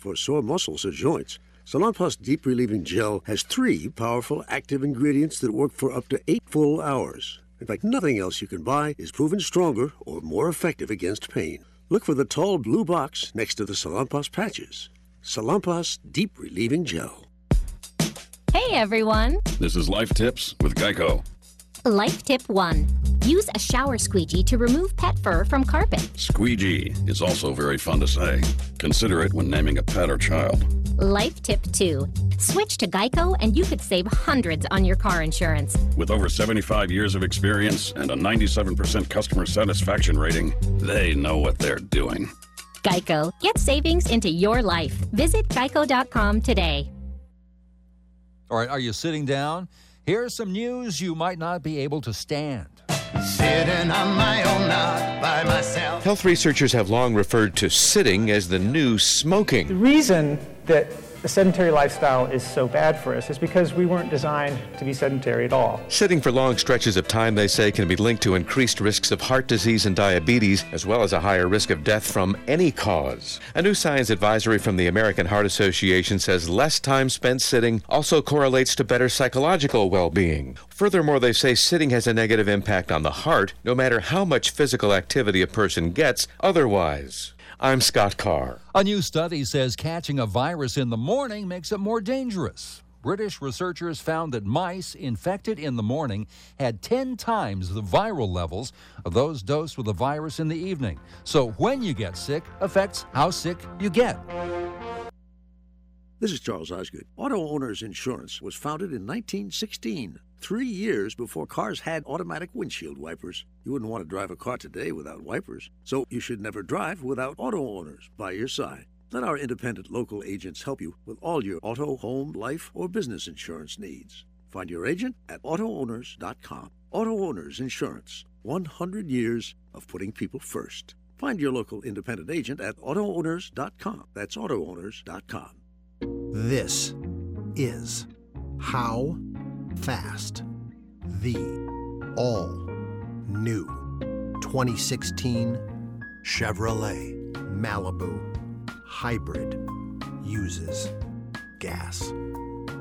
For sore muscles or joints, Salonpas Deep Relieving Gel has three powerful active ingredients that work for up to eight full hours. In fact, nothing else you can buy is proven stronger or more effective against pain. Look for the tall blue box next to the Salonpas patches. Salonpas Deep Relieving Gel. Hey everyone! This is Life Tips with Geico. Life tip 1. Use a shower squeegee to remove pet fur from carpet. Squeegee is also very fun to say. Consider it when naming a pet or child. Life tip 2. Switch to Geico and you could save hundreds on your car insurance. With over 75 years of experience and a 97% customer satisfaction rating, they know what they're doing. Geico. Get savings into your life. Visit geico.com today. All right, are you sitting down? Here's some news you might not be able to stand. Sitting on my own out by myself. Health researchers have long referred to sitting as the new smoking. The reason that the sedentary lifestyle is so bad for us is because we weren't designed to be sedentary at all. Sitting for long stretches of time, they say, can be linked to increased risks of heart disease and diabetes, as well as a higher risk of death from any cause. A new science advisory from the American Heart Association says less time spent sitting also correlates to better psychological well being. Furthermore, they say sitting has a negative impact on the heart, no matter how much physical activity a person gets otherwise. I'm Scott Carr. A new study says catching a virus in the morning makes it more dangerous. British researchers found that mice infected in the morning had 10 times the viral levels of those dosed with the virus in the evening. So when you get sick affects how sick you get. This is Charles Osgood. Auto Owners Insurance was founded in 1916, three years before cars had automatic windshield wipers. You wouldn't want to drive a car today without wipers, so you should never drive without Auto Owners by your side. Let our independent local agents help you with all your auto, home, life, or business insurance needs. Find your agent at AutoOwners.com. Auto Owners Insurance, 100 years of putting people first. Find your local independent agent at AutoOwners.com. That's AutoOwners.com. This is How Fast the All New 2016 Chevrolet Malibu Hybrid uses gas.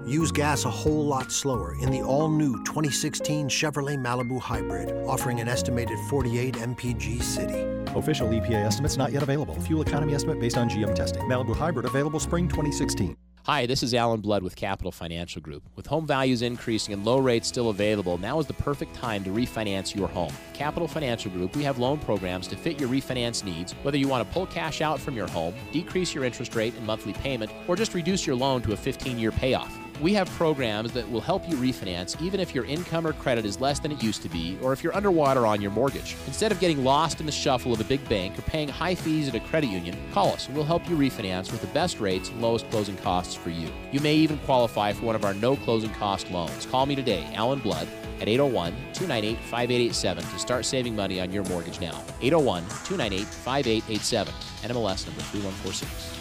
Use gas a whole lot slower in the all new 2016 Chevrolet Malibu Hybrid, offering an estimated 48 mpg city. Official EPA estimates not yet available. Fuel economy estimate based on GM testing. Malibu Hybrid available spring 2016. Hi, this is Alan Blood with Capital Financial Group. With home values increasing and low rates still available, now is the perfect time to refinance your home. Capital Financial Group, we have loan programs to fit your refinance needs, whether you want to pull cash out from your home, decrease your interest rate and monthly payment, or just reduce your loan to a 15 year payoff. We have programs that will help you refinance even if your income or credit is less than it used to be, or if you're underwater on your mortgage. Instead of getting lost in the shuffle of a big bank or paying high fees at a credit union, call us and we'll help you refinance with the best rates and lowest closing costs for you. You may even qualify for one of our no closing cost loans. Call me today, Alan Blood, at 801 298 5887 to start saving money on your mortgage now. 801 298 5887, NMLS number 3146.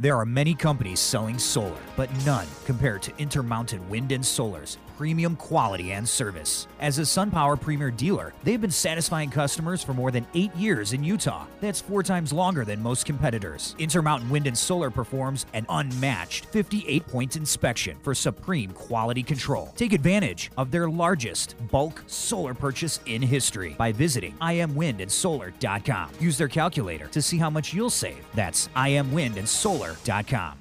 There are many companies selling solar, but none compared to Intermountain Wind and Solar's premium quality and service. As a SunPower Premier dealer, they've been satisfying customers for more than eight years in Utah. That's four times longer than most competitors. Intermountain Wind and Solar performs an unmatched 58 point inspection for supreme quality control. Take advantage of their largest bulk solar purchase in history by visiting imwindandsolar.com. Use their calculator to see how much you'll save. That's imwindandsolar.com.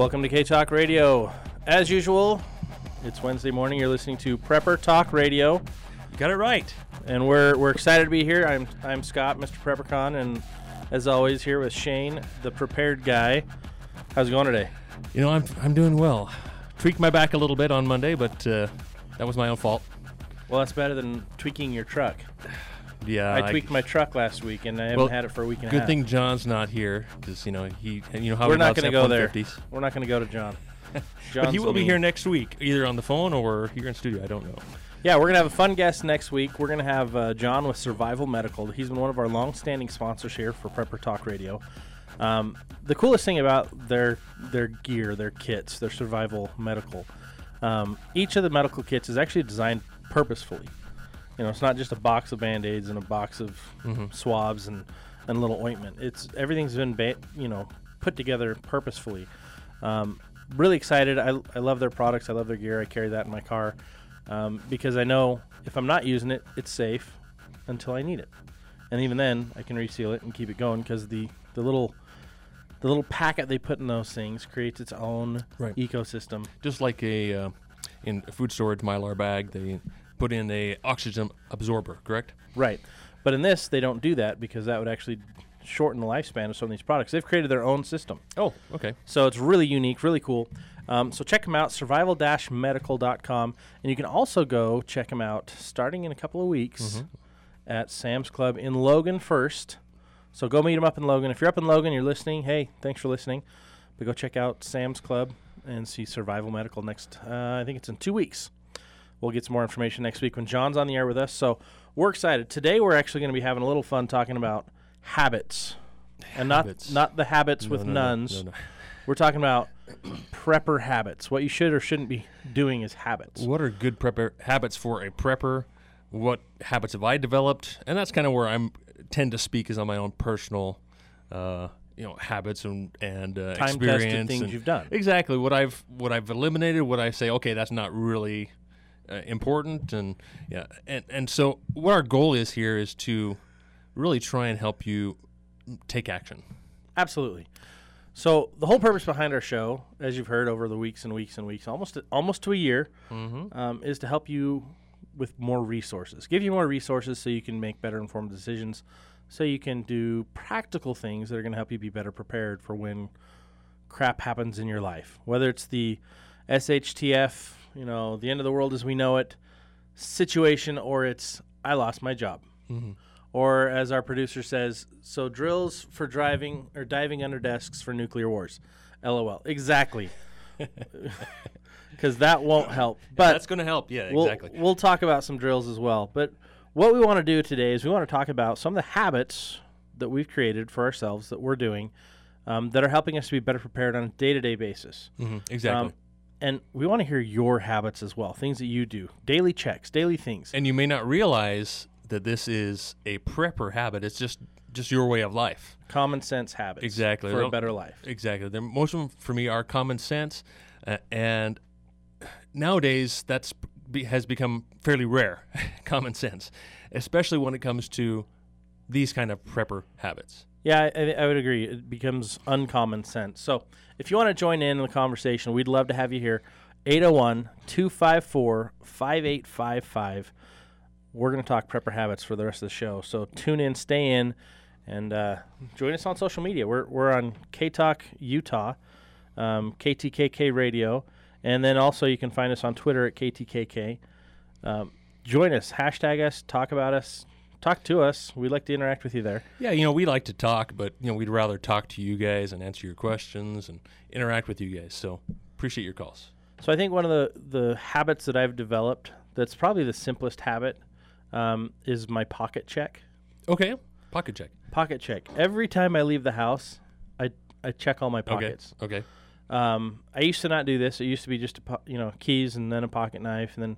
Welcome to K Talk Radio. As usual, It's Wednesday morning. You're listening to Prepper Talk Radio. You got it right. And we're we're excited to be here. I'm I'm Scott, Mr. PrepperCon, and as always here with Shane, the prepared guy. How's it going today? You know, I'm I'm doing well. Tweaked my back a little bit on Monday, but uh, that was my own fault. Well, that's better than tweaking your truck. Yeah, I tweaked my truck last week, and I haven't well, had it for a week and a half. Good thing John's not here because you know he you know how We're not going to go there. F-150s. We're not going to go to John. but he will be here next week, either on the phone or here in studio. I don't know. Yeah, we're gonna have a fun guest next week. We're gonna have uh, John with Survival Medical. He's been one of our long-standing sponsors here for Prepper Talk Radio. Um, the coolest thing about their their gear, their kits, their Survival Medical, um, each of the medical kits is actually designed purposefully. You know, it's not just a box of band-aids and a box of Mhm. swabs and and little ointment. It's everything's been ba- you know put together purposefully. Um, really excited. I, I love their products. I love their gear. I carry that in my car um, because I know if I'm not using it, it's safe until I need it, and even then I can reseal it and keep it going because the the little the little packet they put in those things creates its own Right. ecosystem. Just like a uh, in food storage mylar bag, they put in a oxygen absorber. Correct. Right. But in this, they don't do that because that would actually shorten the lifespan of some of these products. They've created their own system. Oh, okay. So it's really unique, really cool. Um, so check them out, survival-medical.com. And you can also go check them out starting in a couple of weeks Mhm. at Sam's Club in Logan first. So go meet them up in Logan. If you're up in Logan, you're listening, hey, thanks for listening. But go check out Sam's Club and see Survival Medical next, uh, I think it's in two weeks. We'll get some more information next week when John's on the air with us. So we're excited. Today we're actually going to be having a little fun talking about habits, and Habits. not not the habits No, with no, nuns. no. We're talking about prepper habits. What you should or shouldn't be doing is habits. What are good prepper habits for a prepper? What habits have I developed? And that's kind of where I'm tend to speak is on my own personal, uh, you know, habits and and uh, experience things and- you've done. Exactly what I've what I've eliminated. What I say, okay, that's not really uh, important, and yeah, and and so what our goal is here is to really try and help you take action. Absolutely. So the whole purpose behind our show, as you've heard over the weeks and weeks and weeks, almost almost to a year, Mhm. um, is to help you with more resources, give you more resources so you can make better informed decisions, so you can do practical things that are going to help you be better prepared for when crap happens in your life, whether it's the SHTF, you know, the end of the world as we know it situation, or it's I lost my job. Mhm. Or as our producer says, so drills for driving or diving under desks for nuclear wars. LOL. Exactly. Because that won't help. But that's gonna help. Yeah, we'll- exactly. We'll talk about some drills as well. But what we want to do today is we want to talk about some of the habits that we've created for ourselves that we're doing um, that are helping us to be better prepared on a day-to-day basis. Um, Mhm, exactly. And we want to hear your habits as well, things that you do, daily checks, daily things. And you may not realize that this is a prepper habit. It's just just your way of life. Common sense habits Exactly. for a better life. Exactly. They're, most of them for me are common sense, uh, and nowadays that's be, has become fairly rare. common sense, especially when it comes to these kind of prepper habits. Yeah, I, I would agree. It becomes uncommon sense. So if you want to join in in the conversation, we'd love to have you here. 801 254 5855. We're going to talk prepper habits for the rest of the show. So tune in, stay in, and uh, join us on social media. We're, we're on K Talk Utah, um, KTKK Radio, and then also you can find us on Twitter at KTKK. Um, join us, hashtag us, talk about us, talk to us. We'd like to interact with you there. Yeah, you know, we like to talk, but you know, we'd rather talk to you guys and answer your questions and interact with you guys. So appreciate your calls. So I think one of the the habits that I've developed that's probably the simplest habit um, is my pocket check. Okay, pocket check. Pocket check. Every time I leave the house, I I check all my Okay, pockets. okay. Um, I used to not do this. It used to be just a po- you know keys and then a pocket knife, and then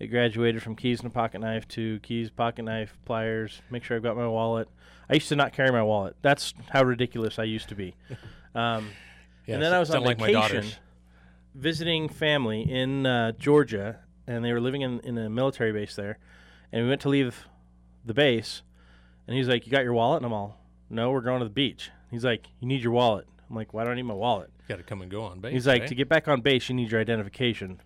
it graduated from keys and a pocket knife to keys, pocket knife, pliers. Make sure I've got my wallet. I used to not carry my wallet. That's how ridiculous I used to be. Um, Yeah, and then I was on sound like my vacation visiting family in uh, Georgia, and they were living in, in a military base there. And we went to leave the base, and he's like, "You got your wallet?" And I'm all, "No, we're going to the beach." He's like, "You need your wallet." I'm like, "Why do I need my wallet?" Got to come and go on base. He's like, right? "To get back on base, you need your identification."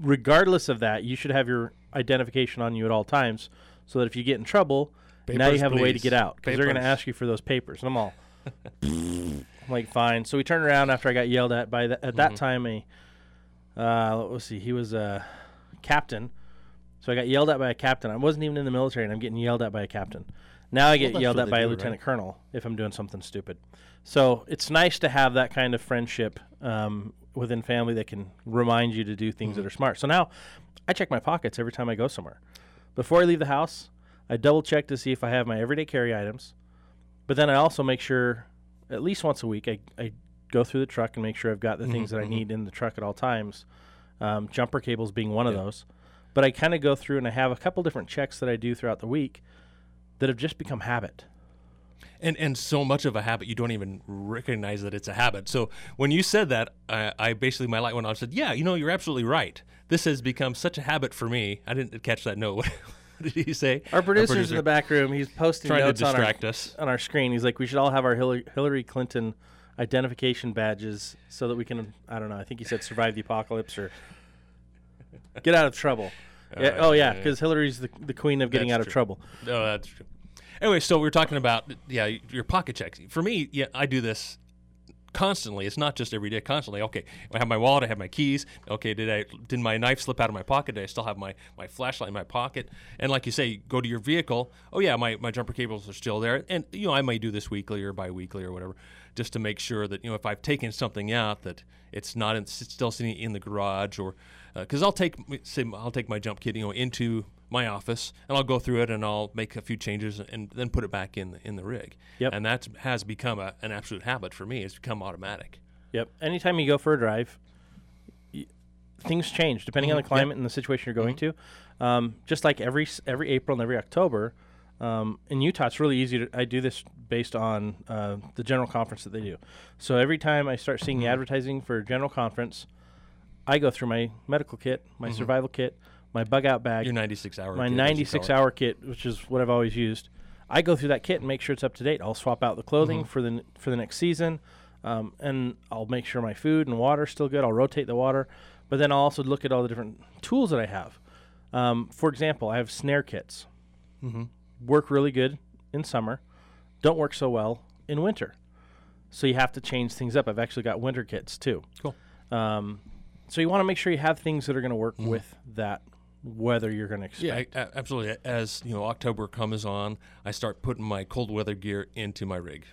Regardless of that, you should have your identification on you at all times, so that if you get in trouble, now you Papers, have a way to get out because they're going to ask you for those papers. And I'm all I'm like, fine. So we turned around after I got yelled at by the, at that Mhm. time a uh, let's see, he was a captain. So I got yelled at by a captain. I wasn't even in the military, and I'm getting yelled at by a captain. Now I get that's yelled at by a lieutenant right? colonel if I'm doing something stupid. So it's nice to have that kind of friendship um, within family that can remind you to do things Mm-hmm. that are smart. So now I check my pockets every time I go somewhere. Before I leave the house, I double check to see if I have my everyday carry items. But then I also make sure at least once a week I, I go through the truck and make sure I've got the things Mhm, that I mhm. need in the truck at all times. Um, jumper cables being one of those. But I kind of go through and I have a couple different checks that I do throughout the week that have just become habit. And and so much of a habit you don't even recognize that it's a habit. So when you said that, I, I basically my light went on. and said, "Yeah, you know, you're absolutely right. This has become such a habit for me." I didn't catch that note. what did he say? Our producer's in the back room. He's posting notes on our, us. on our screen. He's like, we should all have our Hillary, Clinton identification badges so that we can, I don't know, I think he said survive the apocalypse or get out of trouble. Yeah, Uh, oh, yeah, yeah. because Hillary's the, the queen of getting out of true. trouble. No, that's true. Anyway, so we are talking about yeah your pocket checks. For me, yeah, I do this constantly. It's not just every day. Constantly. Okay, I have my wallet. I have my keys. Okay, did I did my knife slip out of my pocket? Did I still have my my flashlight in my pocket? And like you say, go to your vehicle. Oh yeah, my my jumper cables are still there. And you know I may do this weekly or bi-weekly or whatever, just to make sure that you know if I've taken something out that it's not in, it's still sitting in the garage or because I'll take say I'll take my jump kit you know into my office and I'll go through it and I'll make a few changes and then put it back in in the rig. Yep. And that has become a, an absolute habit for me. It's become automatic. Yep. Anytime you go for a drive, y- things change depending on Mhm. the climate and the situation you're going to. Um, just like every every April and every October, um, in Utah, it's really easy to. I do this based on uh, the general conference that they do. So every time I start seeing the advertising for general conference, I go through my medical kit, my Mhm. survival kit, my bug out bag, Your 96 hour my kit, 96 hour kit, which is what I've always used. I go through that kit and make sure it's up to date. I'll swap out the clothing Mhm. for the n- for the next season, um, and I'll make sure my food and water is still good. I'll rotate the water, but then I'll also look at all the different tools that I have. Um, for example, I have snare kits. Work really good in summer, don't work so well in winter. So you have to change things up. I've actually got winter kits too. Cool. Um, so you want to make sure you have things that are going to work Mhm. with that weather you're going to Yeah, expect. a- a- absolutely. As you know, October comes on, I start putting my cold weather gear into my rig.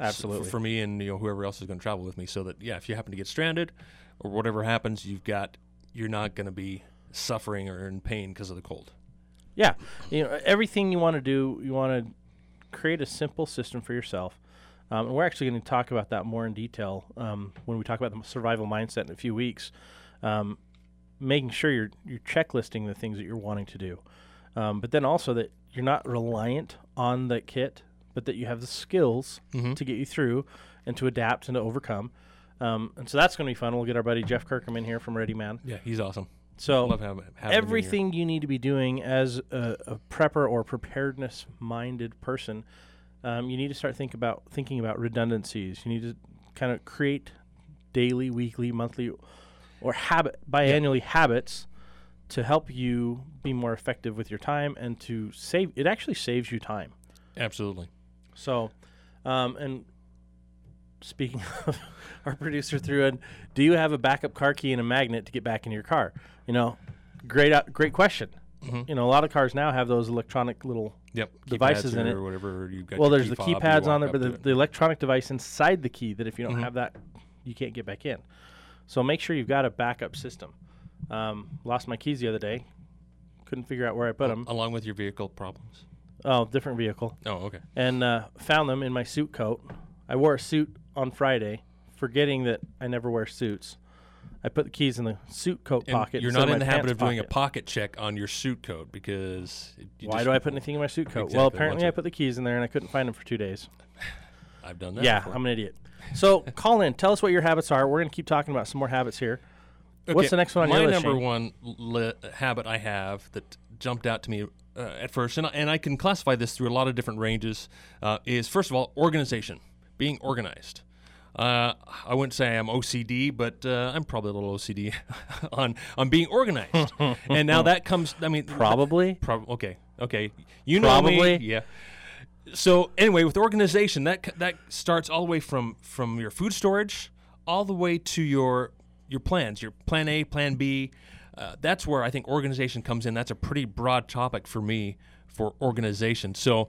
Absolutely. for me and you know whoever else is going to travel with me, so that yeah, if you happen to get stranded or whatever happens, you've got you're not going to be suffering or in pain because of the cold. Yeah, you know everything you want to do, you want to create a simple system for yourself. Um, and we're actually going to talk about that more in detail um, when we talk about the survival mindset in a few weeks. Um, making sure you're you're checklisting the things that you're wanting to do, um, but then also that you're not reliant on the kit, but that you have the skills Mhm. to get you through and to adapt and to overcome. Um, and so that's going to be fun. We'll get our buddy Jeff Kirkham in here from ReadyMan. Yeah, he's awesome. So having- having him in here. everything you need to be doing as a, a prepper or preparedness-minded person, um, you need to start think about thinking about redundancies. You need to kind of create daily, weekly, monthly, or habit biannually habits to help you be more effective with your time and to save. It actually saves you time. Absolutely. So, um, and speaking of, our producer threw in, do you have a backup car key and a magnet to get back in your car? You know, great, out great question. Mhm. You know, a lot of cars now have those electronic little Yep, devices in or it. whatever, you've got well, there's key the keypads on there, but the, the electronic device inside the key that if you don't Mhm. have that, you can't get back in. So make sure you've got a backup system. Um, lost my keys the other day. Couldn't figure out where I put them. along with your vehicle problems. Oh, different vehicle. Oh, okay. And uh, found them in my suit coat. I wore a suit on Friday, forgetting that I never wear suits. I put the keys in the suit coat And pocket. you're instead not of in my the habit pants of doing a pocket. pocket check on your suit coat because. it- you Why just- do I put anything in my suit coat? Exactly, well, apparently I put the keys in there and I couldn't find them for two days. I've done that. Yeah, before. I'm an idiot. So call in. Tell us what your habits are. We're going to keep talking about some more habits here. What's the next one on My your list? number Shane? one li- habit I have that jumped out to me uh, at first, and I, and I can classify this through a lot of different ranges, uh, is first of all organization, being organized. Uh, I wouldn't say I'm OCD, but uh, I'm probably a little OCD on on being organized. and now that comes. I mean, Probably. Prob- okay. Okay. You know me. Probably. Yeah. So anyway, with organization, that that starts all the way from from your food storage all the way to your your plans, your plan A, plan B. Uh, that's where I think organization comes in. That's a pretty broad topic for me for organization. So.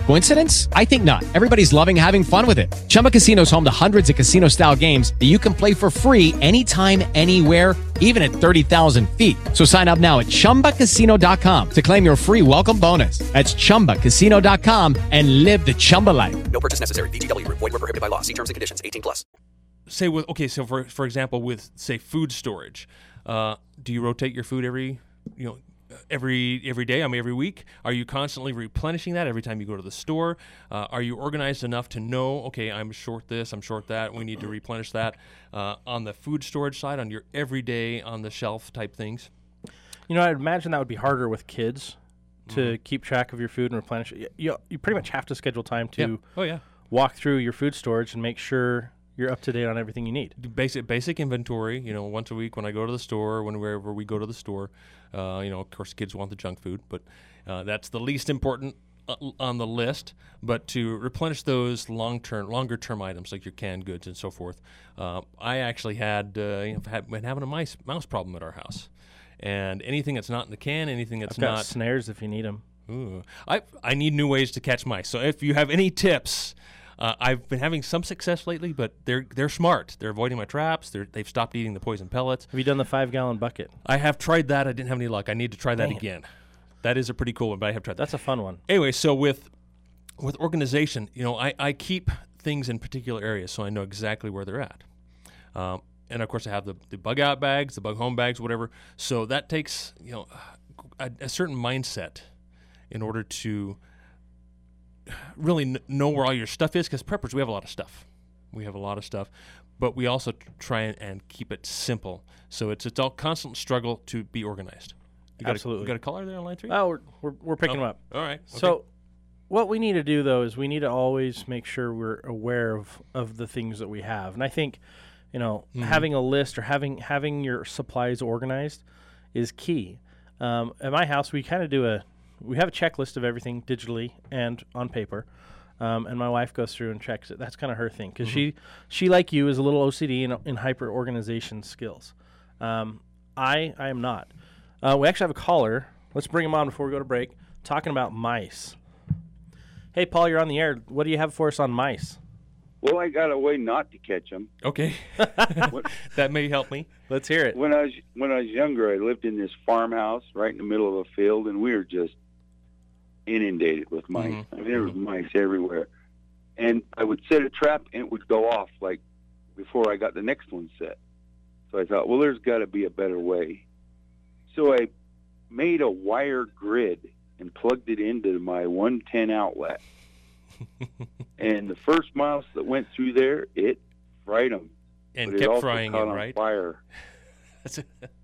Coincidence? I think not. Everybody's loving having fun with it. Chumba Casino is home to hundreds of casino style games that you can play for free anytime, anywhere, even at 30,000 feet. So sign up now at chumbacasino.com to claim your free welcome bonus. That's chumbacasino.com and live the Chumba life. No purchase necessary. VGW Group. Void were prohibited by law. See terms and conditions. 18 plus. say with okay, so for for example, with say food storage, uh, do you rotate your food every you know every every day? I mean, every week? Are you constantly replenishing that every time you go to the store? Uh, are you organized enough to know okay, I'm short this, I'm short that, we need to replenish that uh, on the food storage side, on your everyday on the shelf type things? You know, I'd imagine that would be harder with kids to Mm-hmm. keep track of your food and replenish it. You, you pretty much have to schedule time to Yeah. Oh, yeah. walk through your food storage and make sure you're up to date on everything you need. basic basic inventory. You know, once a week when I go to the store, whenever we go to the store, uh, you know, of course, kids want the junk food, but uh, that's the least important uh, on the list. But to replenish those long term, longer term items like your canned goods and so forth, uh, I actually had, uh, you know, had been having a mice mouse problem at our house, and anything that's not in the can, anything that's not snares if you need them. Ooh. I I need new ways to catch mice. So if you have any tips, uh, I've been having some success lately, but they're they're smart. They're avoiding my traps. They're, they've stopped eating the poison pellets. Have you done the five gallon bucket? I have tried that. I didn't have any luck. I need to try that Dang again. That is a pretty cool one, but I have tried. That's a fun one. Anyway, so with with organization, you know, I, I keep things in particular areas so I know exactly where they're at. Um, and of course, I have the, the bug out bags, the bug home bags, whatever. So that takes you know a, a certain mindset in order to really kn- know where all your stuff is. Because preppers, we have a lot of stuff. We have a lot of stuff, but we also try and, and keep it simple. So it's it's all constant struggle to be organized. You got Absolutely. A, you got a caller there on line three? Oh, we're, we're, we're picking Oh, them up. all right, So, what we need to do though is we need to always make sure we're aware of of the things that we have, and I think, you know, Mhm. having a list or having having your supplies organized is key. Um, at my house, we kind of do a we have a checklist of everything digitally and on paper. Um, and my wife goes through and checks it. That's kind of her thing because Mhm. she, she like you is a little OCD in, in hyper organization skills. Um, I I am not. Uh, we actually have a caller. Let's bring him on before we go to break. Talking about mice. Hey, Paul, you're on the air. What do you have for us on mice? Well, I got a way not to catch them. Okay, that may help me. Let's hear it. When I was when I was younger, I lived in this farmhouse right in the middle of a field, and we were just inundated with mice. Mhm. I mean, there was mice everywhere, and I would set a trap, and it would go off like before I got the next one set. So I thought, well, there's got to be a better way. So I made a wire grid and plugged it into my 110 outlet. and the first mouse that went through there, it fried them. And but it kept also frying on right? Fire.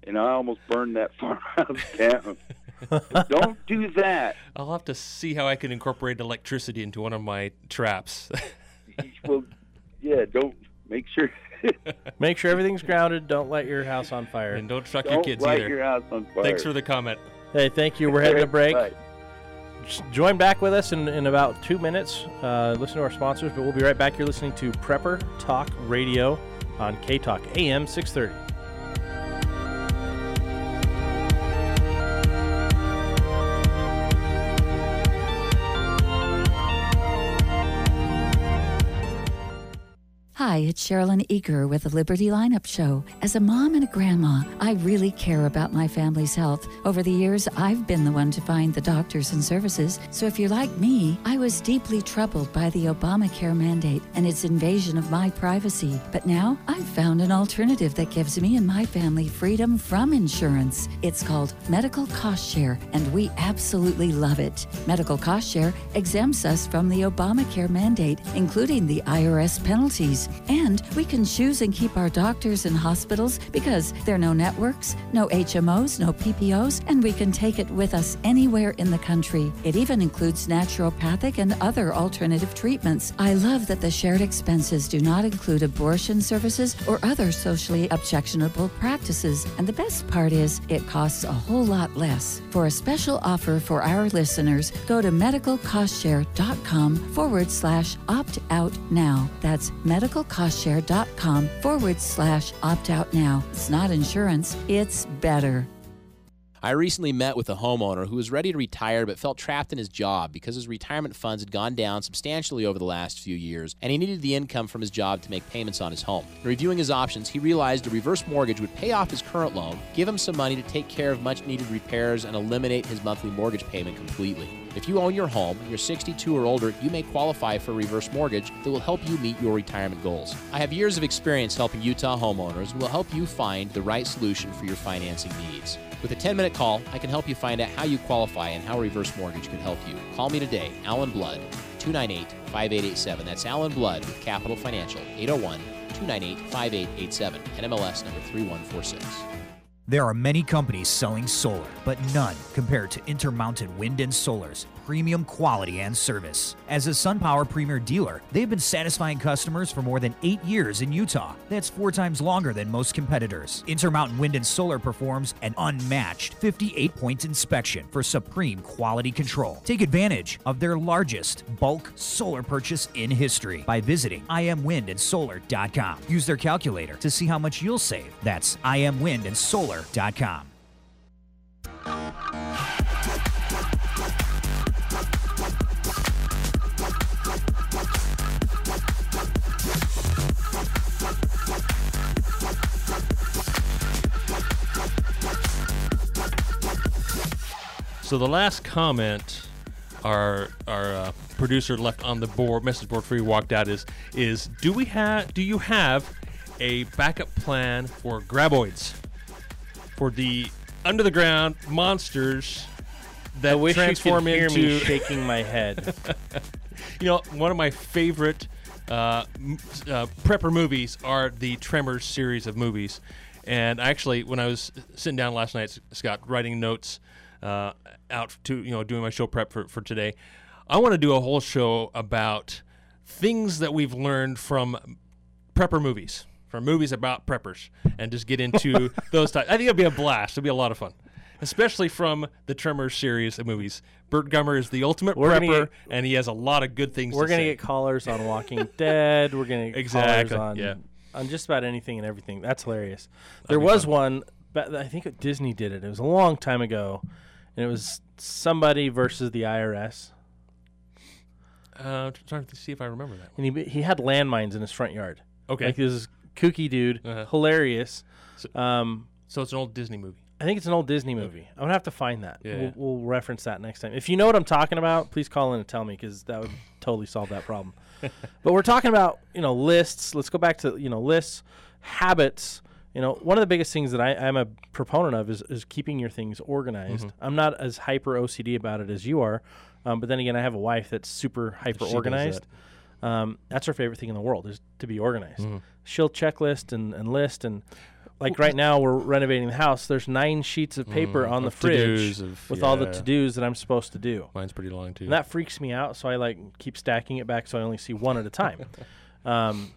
and I almost burned that farmhouse down. Don't do that. I'll have to see how I can incorporate electricity into one of my traps. well, yeah, don't make sure. Make sure everything's grounded. Don't let your house on fire. And don't truck your Don't kids light either. your house on fire. Thanks for the comment. Hey, thank you. We're heading to break. Bye. Join back with us in, in about two minutes. Uh, listen to our sponsors, but we'll be right back. You're listening to Prepper Talk Radio on K Talk AM 630. Hi, it's Cherilyn Eagar with the Liberty Lineup Show. As a mom and a grandma, I really care about my family's health. Over the years, I've been the one to find the doctors and services. So if you're like me, I was deeply troubled by the Obamacare mandate and its invasion of my privacy. But now I've found an alternative that gives me and my family freedom from insurance. It's called Medical Cost Share, and we absolutely love it. Medical Cost Share exempts us from the Obamacare mandate, including the IRS penalties. And we can choose and keep our doctors and hospitals because there are no networks, no HMOs, no PPOs, and we can take it with us anywhere in the country. It even includes naturopathic and other alternative treatments. I love that the shared expenses do not include abortion services or other socially objectionable practices. And the best part is, it costs a whole lot less. For a special offer for our listeners, go to medicalcostshare.com forward slash opt out now. That's medicalcostshare.com forward slash opt out now. It's not insurance, it's better. I recently met with a homeowner who was ready to retire but felt trapped in his job because his retirement funds had gone down substantially over the last few years and he needed the income from his job to make payments on his home. In reviewing his options, he realized a reverse mortgage would pay off his current loan, give him some money to take care of much needed repairs, and eliminate his monthly mortgage payment completely. If you own your home, you're 62 or older, you may qualify for a reverse mortgage that will help you meet your retirement goals. I have years of experience helping Utah homeowners and will help you find the right solution for your financing needs. With a 10 minute call, I can help you find out how you qualify and how reverse mortgage could help you. Call me today, Alan Blood, 298 5887. That's Alan Blood with Capital Financial, 801 298 5887, NMLS number 3146. There are many companies selling solar, but none compared to Intermountain Wind and Solar's premium quality and service. As a SunPower Premier dealer, they've been satisfying customers for more than eight years in Utah. That's four times longer than most competitors. Intermountain Wind and Solar performs an unmatched 58 point inspection for supreme quality control. Take advantage of their largest bulk solar purchase in history by visiting imwindandsolar.com. Use their calculator to see how much you'll save. That's imwindandsolar.com. So the last comment our our uh, producer left on the board message board for you walked out is is do we have do you have a backup plan for graboids for the under the ground monsters that I wish transform you could hear into me shaking my head. you know, one of my favorite uh, m- uh, prepper movies are the Tremors series of movies. And actually, when I was sitting down last night, Scott, writing notes uh, out to you know doing my show prep for, for today, I want to do a whole show about things that we've learned from prepper movies, from movies about preppers, and just get into those types. I think it'd be a blast. It'd be a lot of fun. Especially from the Tremors series of movies. Burt Gummer is the ultimate We're prepper, get- and he has a lot of good things We're to gonna say. get callers on Walking Dead. We're gonna get Exactly, callers on yeah. on just about anything and everything. That's hilarious. That'd there was fun. one, but I think Disney did it. It was a long time ago, and it was somebody versus the IRS. Uh, trying to see if I remember that. And he he had landmines in his front yard. Okay. like this kooky dude, Uh-huh. hilarious. Um, so it's an old Disney movie. I think it's an old Disney movie. I'm gonna have to find that. Yeah. We'll, we'll reference that next time. If you know what I'm talking about, please call in and tell me because that would totally solve that problem. but we're talking about you know lists. Let's go back to you know lists, habits. You know, one of the biggest things that I, I'm a proponent of is, is keeping your things organized. Mhm. I'm not as hyper OCD about it as you are, um, but then again, I have a wife that's super hyper does organized. Um, that's her favorite thing in the world is to be organized. Mhm. She'll checklist and, and list and like right now we're renovating the house. There's nine sheets of paper Mm, on the fridge of- with all the to dos that I'm supposed to do. Mine's pretty long too. And that freaks me out, so I like keep stacking it back so I only see one at a time. um,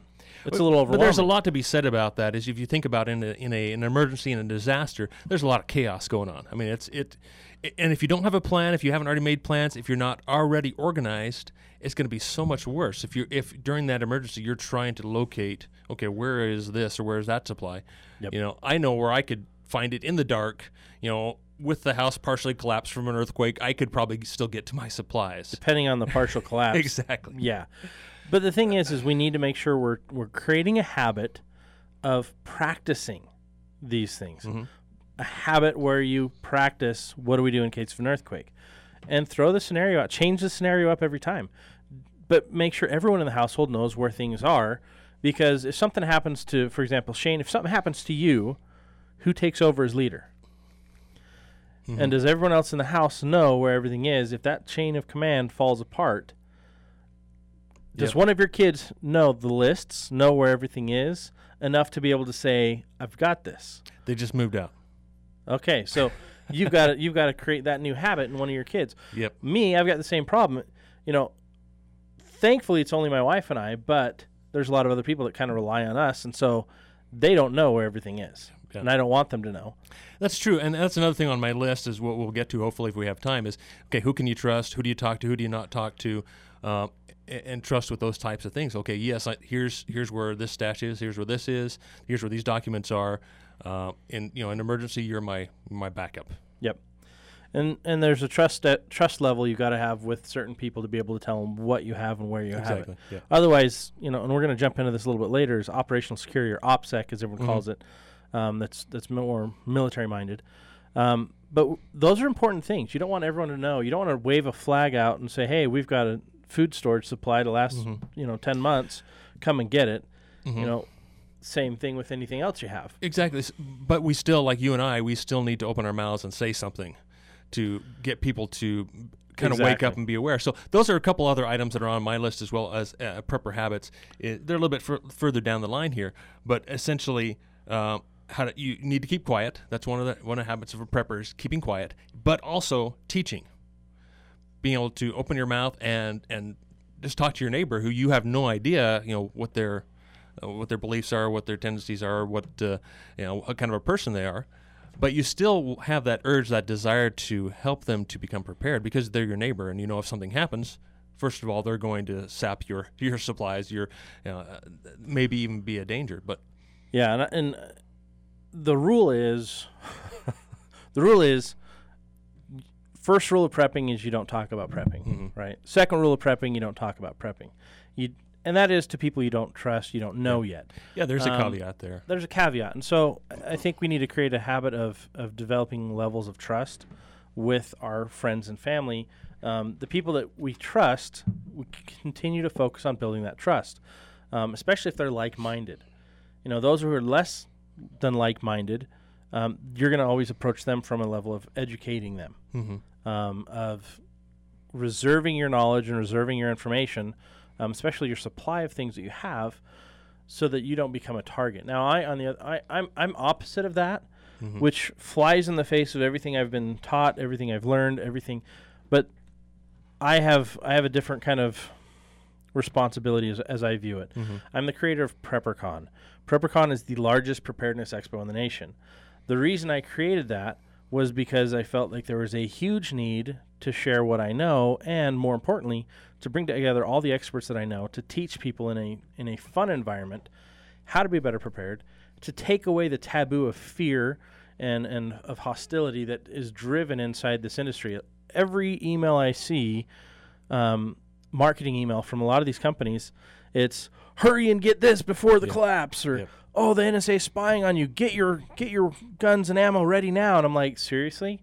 it's a little But there's a lot to be said about that. Is if you think about in a, in a an emergency and a disaster, there's a lot of chaos going on. I mean, it's it, it- and if you don't have a plan, if you haven't already made plans, if you're not already organized, it's going to be so much worse. If you if during that emergency you're trying to locate, okay, where is this or where is that supply? Yep. You know, I know where I could find it in the dark. You know. With the house partially collapsed from an earthquake, I could probably still get to my supplies. depending on the partial collapse. Exactly. Yeah. But the thing is, is we need to make sure we're we're creating a habit of practicing these things. Mm-hmm. A habit where you practice what do we do in case of an earthquake, and throw the scenario out, change the scenario up every time, but make sure everyone in the household knows where things are, because if something happens to, for example, Shane, if something happens to you, who takes over as leader? Mhm. And does everyone else in the house know where everything is? If that chain of command falls apart, Does Yep. one of your kids know the lists, know where everything is, enough to be able to say, "I've got this"? They just moved out. Okay, so you've got to you've got to create that new habit in one of your kids. Yep. Me, I've got the same problem. You know, thankfully it's only my wife and I, but there's a lot of other people that kind of rely on us, and so they don't know where everything is, Yeah. and I don't want them to know. That's true, and that's another thing on my list is what we'll get to hopefully if we have time. Is okay, who can you trust? Who do you talk to? Who do you not talk to? A- and trust with those types of things. Okay, yes, I, here's here's where this stash is. Here's where this is. Here's where these documents are. Uh, in you know, an emergency, you're my my backup. Yep. And and there's a trust that trust level you got to have with certain people to be able to tell them what you have and where you have Exactly, it. yeah. Otherwise, you know, and we're going to jump into this a little bit later. Is operational security or OPSEC, as everyone Mhm. calls it. Um, that's that's more military minded. Um, but w- those are important things. You don't want everyone to know. You don't want to wave a flag out and say, "Hey, we've got a food storage supply to last Mhm. you know ten months. Come and get it." Mhm. You know, same thing with anything else you have. Exactly, but we still, like you and I, we still need to open our mouths and say something to get people to kind of wake up and be aware. So those are a couple other items that are on my list as well as uh, prepper habits. I they're a little bit fur- further down the line here, but essentially, uh, how to, you need to keep quiet. That's one of the one of the habits of a prepper is keeping quiet, but also teaching, being able to open your mouth and and just talk to your neighbor who you have no idea, you know, what their uh, what their beliefs are, what their tendencies are, what uh, you know, what kind of a person they are. But you still have that urge, that desire to help them to become prepared because they're your neighbor, and you know if something happens, first of all, they're going to sap your your supplies, your you know, uh, maybe even be a danger. But Yeah, and, and the rule is the rule is first rule of prepping is you don't talk about prepping, Mm-hmm. right? Second rule of prepping, you don't talk about prepping. You and that is to people you don't trust, you don't know yet. Um, Yeah, there's a caveat there. There's a caveat, and so I- think we need to create a habit of of developing levels of trust with our friends and family. Um, the people that we trust, we continue to focus on building that trust, um, especially if they're like-minded. You know, those who are less than like-minded, um, you're going to always approach them from a level of educating them, Mhm. Um, of reserving your knowledge and reserving your information, um, especially your supply of things that you have, so that you don't become a target. Now, I on the oth- I I'm I'm opposite of that, Mhm. which flies in the face of everything I've been taught, everything I've learned, everything. But I have I have a different kind of responsibility as, as I view it. Mhm. I'm the creator of PrepperCon. PrepperCon is the largest preparedness expo in the nation. The reason I created that was because I felt like there was a huge need to share what I know and more importantly to bring together all the experts that I know to teach people in a in a fun environment how to be better prepared, to take away the taboo of fear and, and of hostility that is driven inside this industry. Every email I see, um, marketing email from a lot of these companies, it's hurry and get this before the collapse or oh the NSA spying on you. Get your get your guns and ammo ready now. And I'm like, seriously?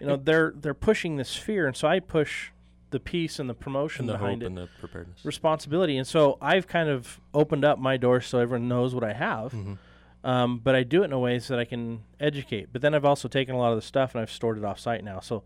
You know, they're they're pushing this fear and so I push the peace and the promotion And the behind hope it and the preparedness. responsibility. And so I've kind of opened up my door so everyone knows what I have. Mhm. Um, but I do it in a way so that I can educate. But then I've also taken a lot of the stuff and I've stored it off site now. So.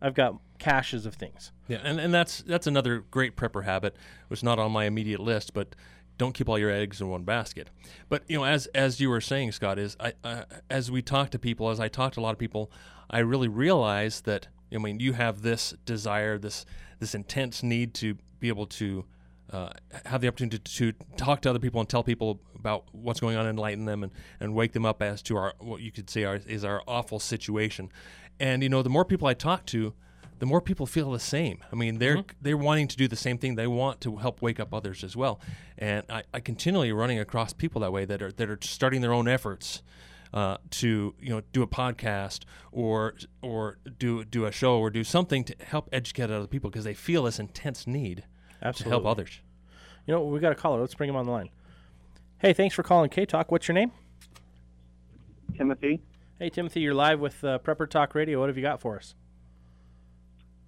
I've got caches of things. Yeah, and, and that's that's another great prepper habit, which is not on my immediate list, but don't keep all your eggs in one basket. But you know, as as you were saying, Scott, is I uh, as we talk to people, as I talk to a lot of people, I really realize that I mean you have this desire, this this intense need to be able to uh, have the opportunity to, to talk to other people and tell people about what's going on, enlighten them, and, and wake them up as to our what you could say are, is our awful situation. And you know, the more people I talk to, the more people feel the same. I mean, they're they're wanting to do the same thing. They want to help wake up others as well. And I, I continually running across people that way that are that are starting their own efforts uh, to you know do a podcast or or do do a show or do something to help educate other people because they feel this intense need to help others. You know, we got a caller. Let's bring him on the line. Hey, thanks for calling K Talk. What's your name? Timothy. Hey, Timothy, you're live with uh, Prepper Talk Radio. What have you got for us?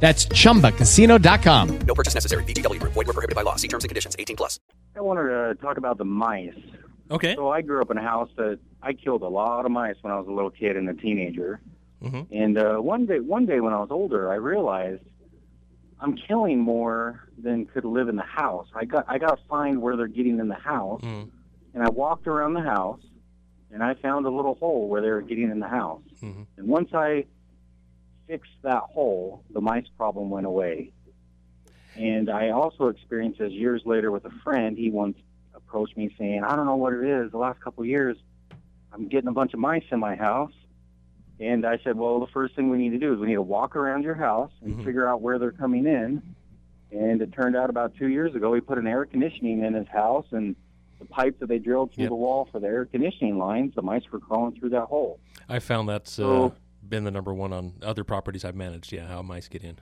That's chumbacasino.com. No purchase necessary. VGW Group. Void were prohibited by law. See terms and conditions. 18 plus. I wanted to talk about the mice. Okay. So I grew up in a house that I killed a lot of mice when I was a little kid and a teenager. And uh, one day, one day when I was older, I realized I'm killing more than could live in the house. I got I got to find where they're getting in the house, Mm. and I walked around the house, and I found a little hole where they were getting in the house. And once I fixed that hole, the mice problem went away. And I also experienced this years later with a friend. He once approached me saying, I don't know what it is. The last couple of years, I'm getting a bunch of mice in my house. And I said, well, the first thing we need to do is we need to walk around your house and figure out where they're coming in. And it turned out about two years ago, he put an air conditioning in his house, and the pipe that they drilled through the wall for the air conditioning lines, the mice were crawling through that hole. I found that's uh, So- been the number one on other properties I've managed. Yeah, how mice get in.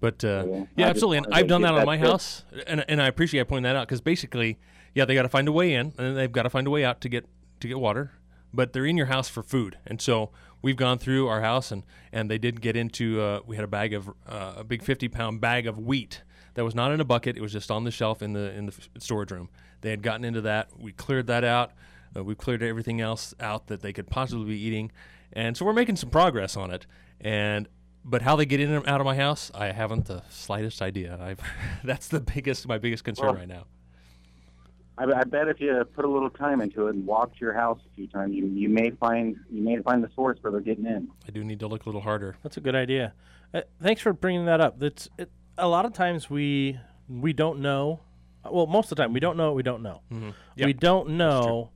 But uh, Yeah, yeah, absolutely. And I've done that on my house, and and I appreciate you pointing that out because basically, yeah, they got to find a way in, and they've got to find a way out to get to get water. But they're in your house for food, and so we've gone through our house, and and they did get into. Uh, we had a bag of uh, a big fifty pound bag of wheat that was not in a bucket; it was just on the shelf in the in the storage room. They had gotten into that. We cleared that out. Uh, we cleared everything else out that they could possibly be eating, and so we're making some progress on it. And but how they get in and out of my house, I haven't the slightest idea. I've, that's the biggest, my biggest concern Well, right now. I, I bet if you put a little time into it and walked your house a few times, you, you may find you may find the source where they're getting in. I do need to look a little harder. That's a good idea. Uh, thanks for bringing that up. That's it, a lot of times we we don't know. Well, most of the time we don't know what we don't know. Mhm. Yep. We don't know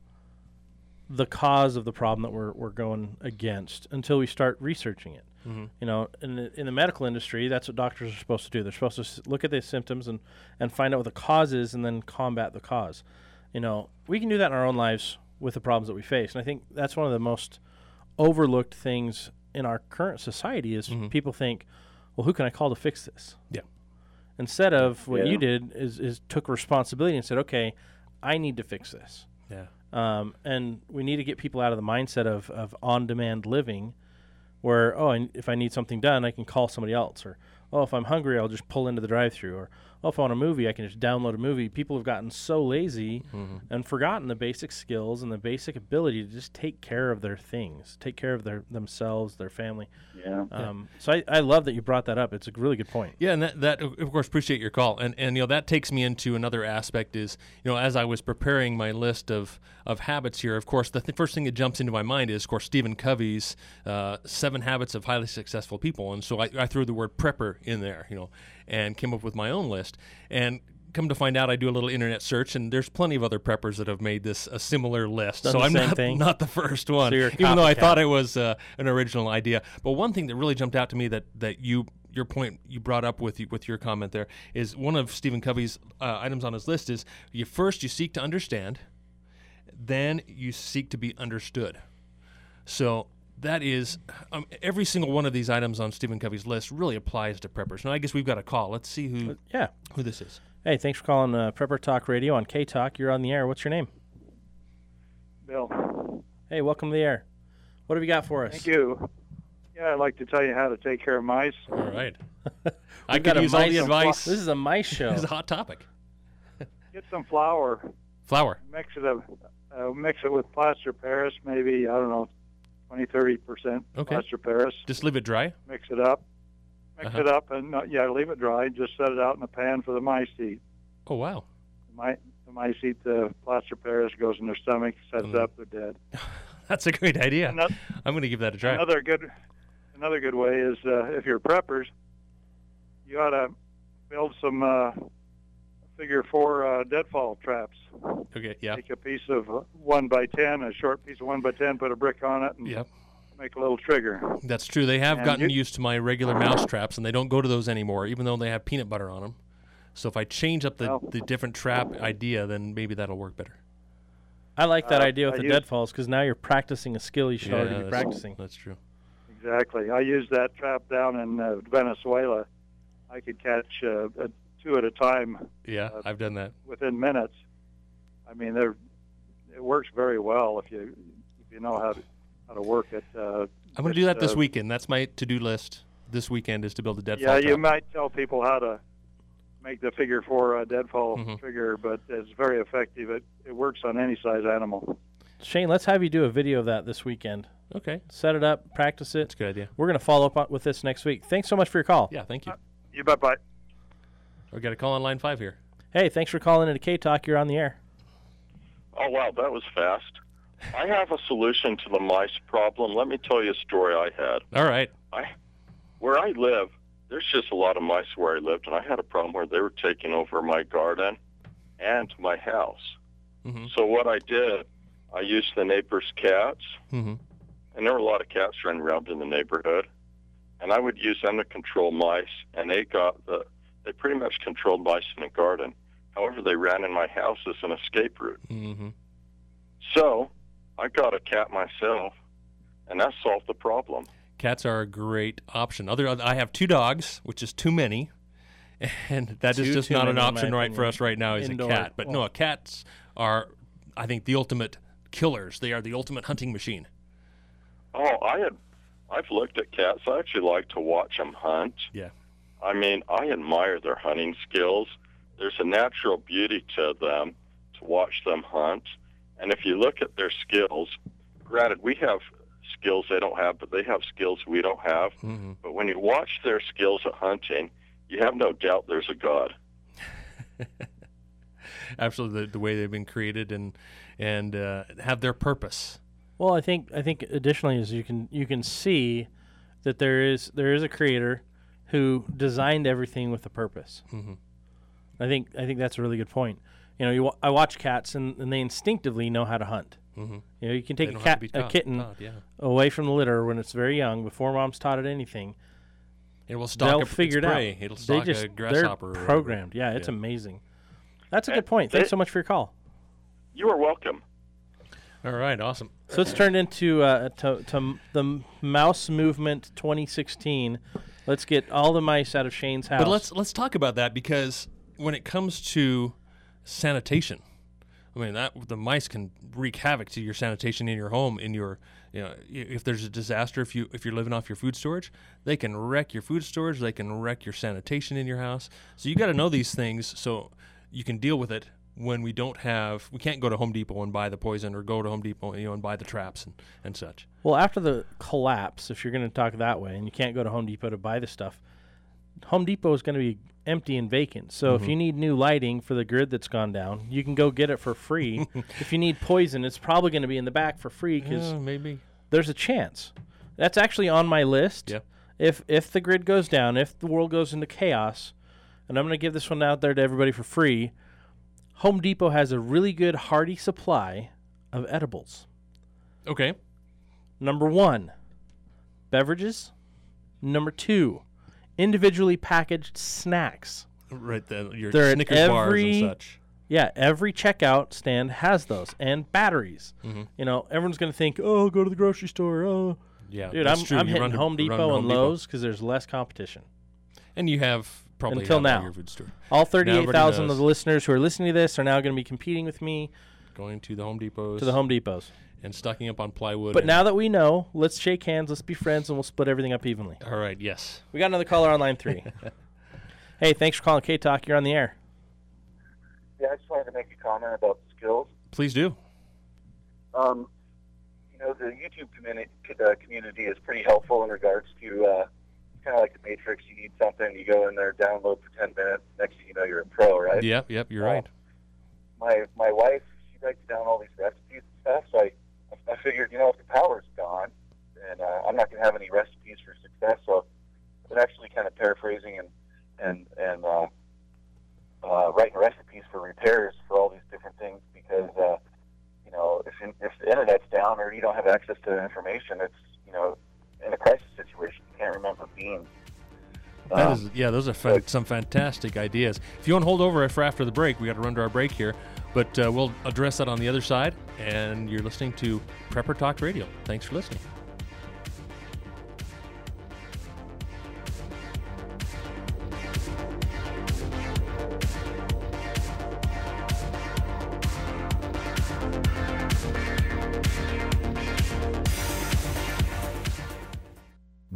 the cause of the problem that we're we're going against until we start researching it. Mhm. You know, in the, in the medical industry, that's what doctors are supposed to do. They're supposed to s- look at the symptoms and and find out what the cause is, and then combat the cause. You know, we can do that in our own lives with the problems that we face, and I think that's one of the most overlooked things in our current society is people think, well, who can I call to fix this? Yeah. Instead of what Yeah. you did is, is took responsibility and said, okay, I need to fix this. Yeah. Um, and we need to get people out of the mindset of, of on demand living where, oh, if I need something done, I can call somebody else. Or, oh, if I'm hungry, I'll just pull into the drive through. Or, oh, if I want a movie, I can just download a movie. People have gotten so lazy Mhm. and forgotten the basic skills and the basic ability to just take care of their things, take care of their themselves, their family. Yeah. Um, so I, I love that you brought that up. It's a really good point. Yeah, and that, that of course appreciate your call, and and you know that takes me into another aspect is you know as I was preparing my list of of habits here, of course the th- first thing that jumps into my mind is of course Stephen Covey's uh, Seven Habits of Highly Successful People, and so I, I threw the word prepper in there, you know, and came up with my own list, and come to find out I do a little internet search, and there's plenty of other preppers that have made this a similar list, Done so I'm not thing? not the first one, So even though I thought it was uh, an original idea. But one thing that really jumped out to me that that you your point you brought up with with your comment there is one of Stephen Covey's uh, items on his list is you first you seek to understand, then you seek to be understood. So that is um, every single one of these items on Stephen Covey's list really applies to preppers. Now I guess we've got a call. Let's see who yeah who this is. Hey, thanks for calling uh, Prepper Talk Radio on K Talk. You're on the air. What's your name? Bill. Hey, welcome to the air. What have you got for us? Thank you. Yeah, I'd like to tell you how to take care of mice. All right. I got could a use all the advice. This is a mice show. This is a hot topic. Get some flour, Flour. mix it up, uh, mix it with plaster Paris, maybe I don't know, 20, 30 percent Okay. plaster Paris. Just leave it dry. Mix it up, mix Uh-huh. it up, and uh, yeah, leave it dry. Just set it out in a pan for the mice to eat. Oh wow. The mice, the mice eat the plaster Paris, goes in their stomach, sets Mm. up, they're dead. That's a great idea. Another- I'm going to give that a try. Another good, another good way is uh, if you're preppers, you ought to build some uh, figure four uh, deadfall traps. Okay, yeah. Take a piece of one by ten, a short piece of one by ten, put a brick on it, and Yep. make a little trigger. That's true. They have And gotten you- used to my regular mouse traps, and they don't go to those anymore, even though they have peanut butter on them. So if I change up the, Well- the different trap idea, then maybe that'll work better. I like that Uh, idea with I the use- deadfalls because now you're practicing a skill you should already be that's- practicing. That's true. Exactly. I used that trap down in uh, Venezuela. I could catch uh, uh, two at a time Yeah, I've done that. within minutes. I mean, they're, it works very well if you if you know how to how to work it. Uh, I'm going to do that it's, this uh, weekend. That's my to-do list. This weekend is to build a deadfall Yeah, trap. you might tell people how to make the figure four uh, deadfall Mm-hmm. trigger, but it's very effective. It it works on any size animal. Shane, let's have you do a video of that this weekend. Okay. Set it up, practice it. That's a good idea. We're going to follow up with this next week. Thanks so much for your call. Yeah, thank you. You bet. Bye. We got a call on line five here. Hey, thanks for calling into K Talk. You're on the air. Oh, wow, that was fast. I have a solution to the mice problem. Let me tell you a story I had. All right. I, where I live, there's just a lot of mice where I lived, and I had a problem where they were taking over my garden and my house. Mm-hmm. So what I did, I used the neighbor's cats, Mm-hmm. and there were a lot of cats running around in the neighborhood, and I would use them to control mice, and they got the, they pretty much controlled Bison and garden. However, they ran in my house as an escape route. Mm-hmm. So I got a cat myself, and that solved the problem. Cats are a great option. Other, I have two dogs, which is too many, and that is Too, just not an many, in my option right for us right now. Is Indoor. a cat, but no, cats are, I think, the ultimate killers. They are the ultimate hunting machine. Oh, I had, I've looked at cats. I actually like to watch them hunt. Yeah. I mean, I admire their hunting skills. There's a natural beauty to them to watch them hunt. And if you look at their skills, granted, we have skills they don't have, but they have skills we don't have. Mm-hmm. But when you watch their skills at hunting, you have no doubt there's a God. Absolutely, the, the way they've been created and and uh, have their purpose. Well, I think I think additionally is you can you can see that there is there is a creator who designed everything with a purpose. Mm-hmm. I think I think that's a really good point. You know, you wa- I watch cats and, and they instinctively know how to hunt. Mhm. You know, you can take a cat to a kitten taught, yeah. away from the litter when it's very young before mom's taught it anything. It will stalk They'll a- its figure it prey. out. It'll they stalk a just, grasshopper They're programmed. Yeah, it's Yeah. amazing. That's a good point. Thanks so much for your call. You are welcome. All right, awesome. So it's turned into uh, to, to the Mouse Movement 2016. Let's get all the mice out of Shane's house. But let's let's talk about that because when it comes to sanitation, I mean that the mice can wreak havoc to your sanitation in your home. In your, you know, if there's a disaster, if you if you're living off your food storage, they can wreck your food storage. They can wreck your sanitation in your house. So you got to know these things so you can deal with it when we don't have. We can't go to Home Depot and buy the poison, or go to Home Depot, you know, and buy the traps and, and such. Well, after the collapse, if you're going to talk that way, and you can't go to Home Depot to buy the stuff, Home Depot is going to be empty and vacant. So if Mhm. you need new lighting for the grid that's gone down, you can go get it for free. if you need poison, it's probably going to be in the back for free because Yeah, maybe. there's a chance. That's actually on my list. Yeah. If if the grid goes down, if the world goes into chaos, and I'm going to give this one out there to everybody for free, Home Depot has a really good hearty supply of edibles. Okay. Number one, beverages. Number two, individually packaged snacks. Right, the, your They're at Snickers bars every- and such. Yeah, every checkout stand has those and batteries. Mhm. You know, everyone's going to think, "Oh, go to the grocery store." Oh, Yeah, dude, I'm. I'm hitting to- Home Depot Home and Depot. Lowe's because there's less competition. And you have probably until now. your food store. All 38,000 of the listeners who are listening to this are now going to be competing with me going to the Home Depots to the Home Depots. and stocking up on plywood. But now that we know, let's shake hands, let's be friends, and we'll split everything up evenly. all right, yes. We got another caller on line three. hey, thanks for calling K Talk. You're on the air. Yeah, I just wanted to make a comment about skills. Please do. Um, you know, the YouTube community, uh, community is pretty helpful in regards to uh, it's kind of like the Matrix. You need something, you go in there, download for 10 minutes. Next thing you know, you're a pro, right? Yep, yep, you're Uh, right. My my wife, she writes down all these recipes and stuff. So I I figured, you know, if the power's gone, then uh, I'm not going to have any recipes for success. So I've been actually kind of paraphrasing and and and uh, uh, writing recipes for repairs for all these different things because uh, you know if in, if the internet's down or you don't have access to the information, it's you know in a crisis situation you can't remember beans. That Um, is, yeah, those are some fantastic ideas. If you want to hold over for after the break, we got to run to our break here, but uh, we'll address that on the other side. And you're listening to Prepper Talk Radio. Thanks for listening.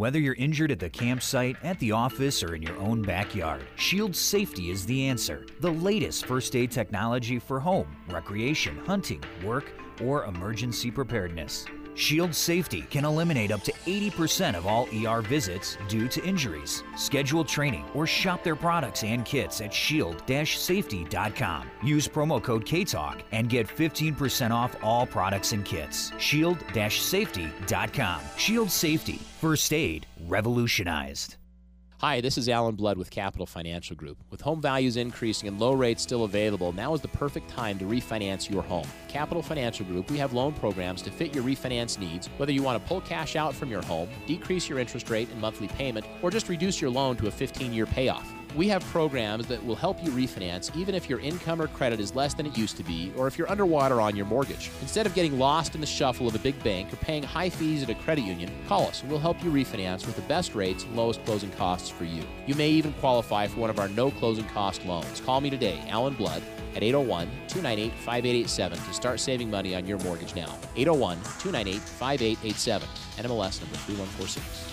Whether you're injured at the campsite, at the office, or in your own backyard, Shield Safety is the answer. The latest first aid technology for home, recreation, hunting, work, or emergency preparedness. Shield Safety can eliminate up to 80% of all ER visits due to injuries. Schedule training or shop their products and kits at shield-safety.com. Use promo code KTALK and get 15% off all products and kits. Shield-safety.com. Shield Safety. First aid revolutionized. Hi, this is Alan Blood with Capital Financial Group. With home values increasing and low rates still available, now is the perfect time to refinance your home. Capital Financial Group, we have loan programs to fit your refinance needs, whether you want to pull cash out from your home, decrease your interest rate and monthly payment, or just reduce your loan to a 15 year payoff. We have programs that will help you refinance even if your income or credit is less than it used to be, or if you're underwater on your mortgage. Instead of getting lost in the shuffle of a big bank or paying high fees at a credit union, call us and we'll help you refinance with the best rates and lowest closing costs for you. You may even qualify for one of our no closing cost loans. Call me today, Alan Blood, at 801 298 5887 to start saving money on your mortgage now. 801 298 5887, NMLS number 3146.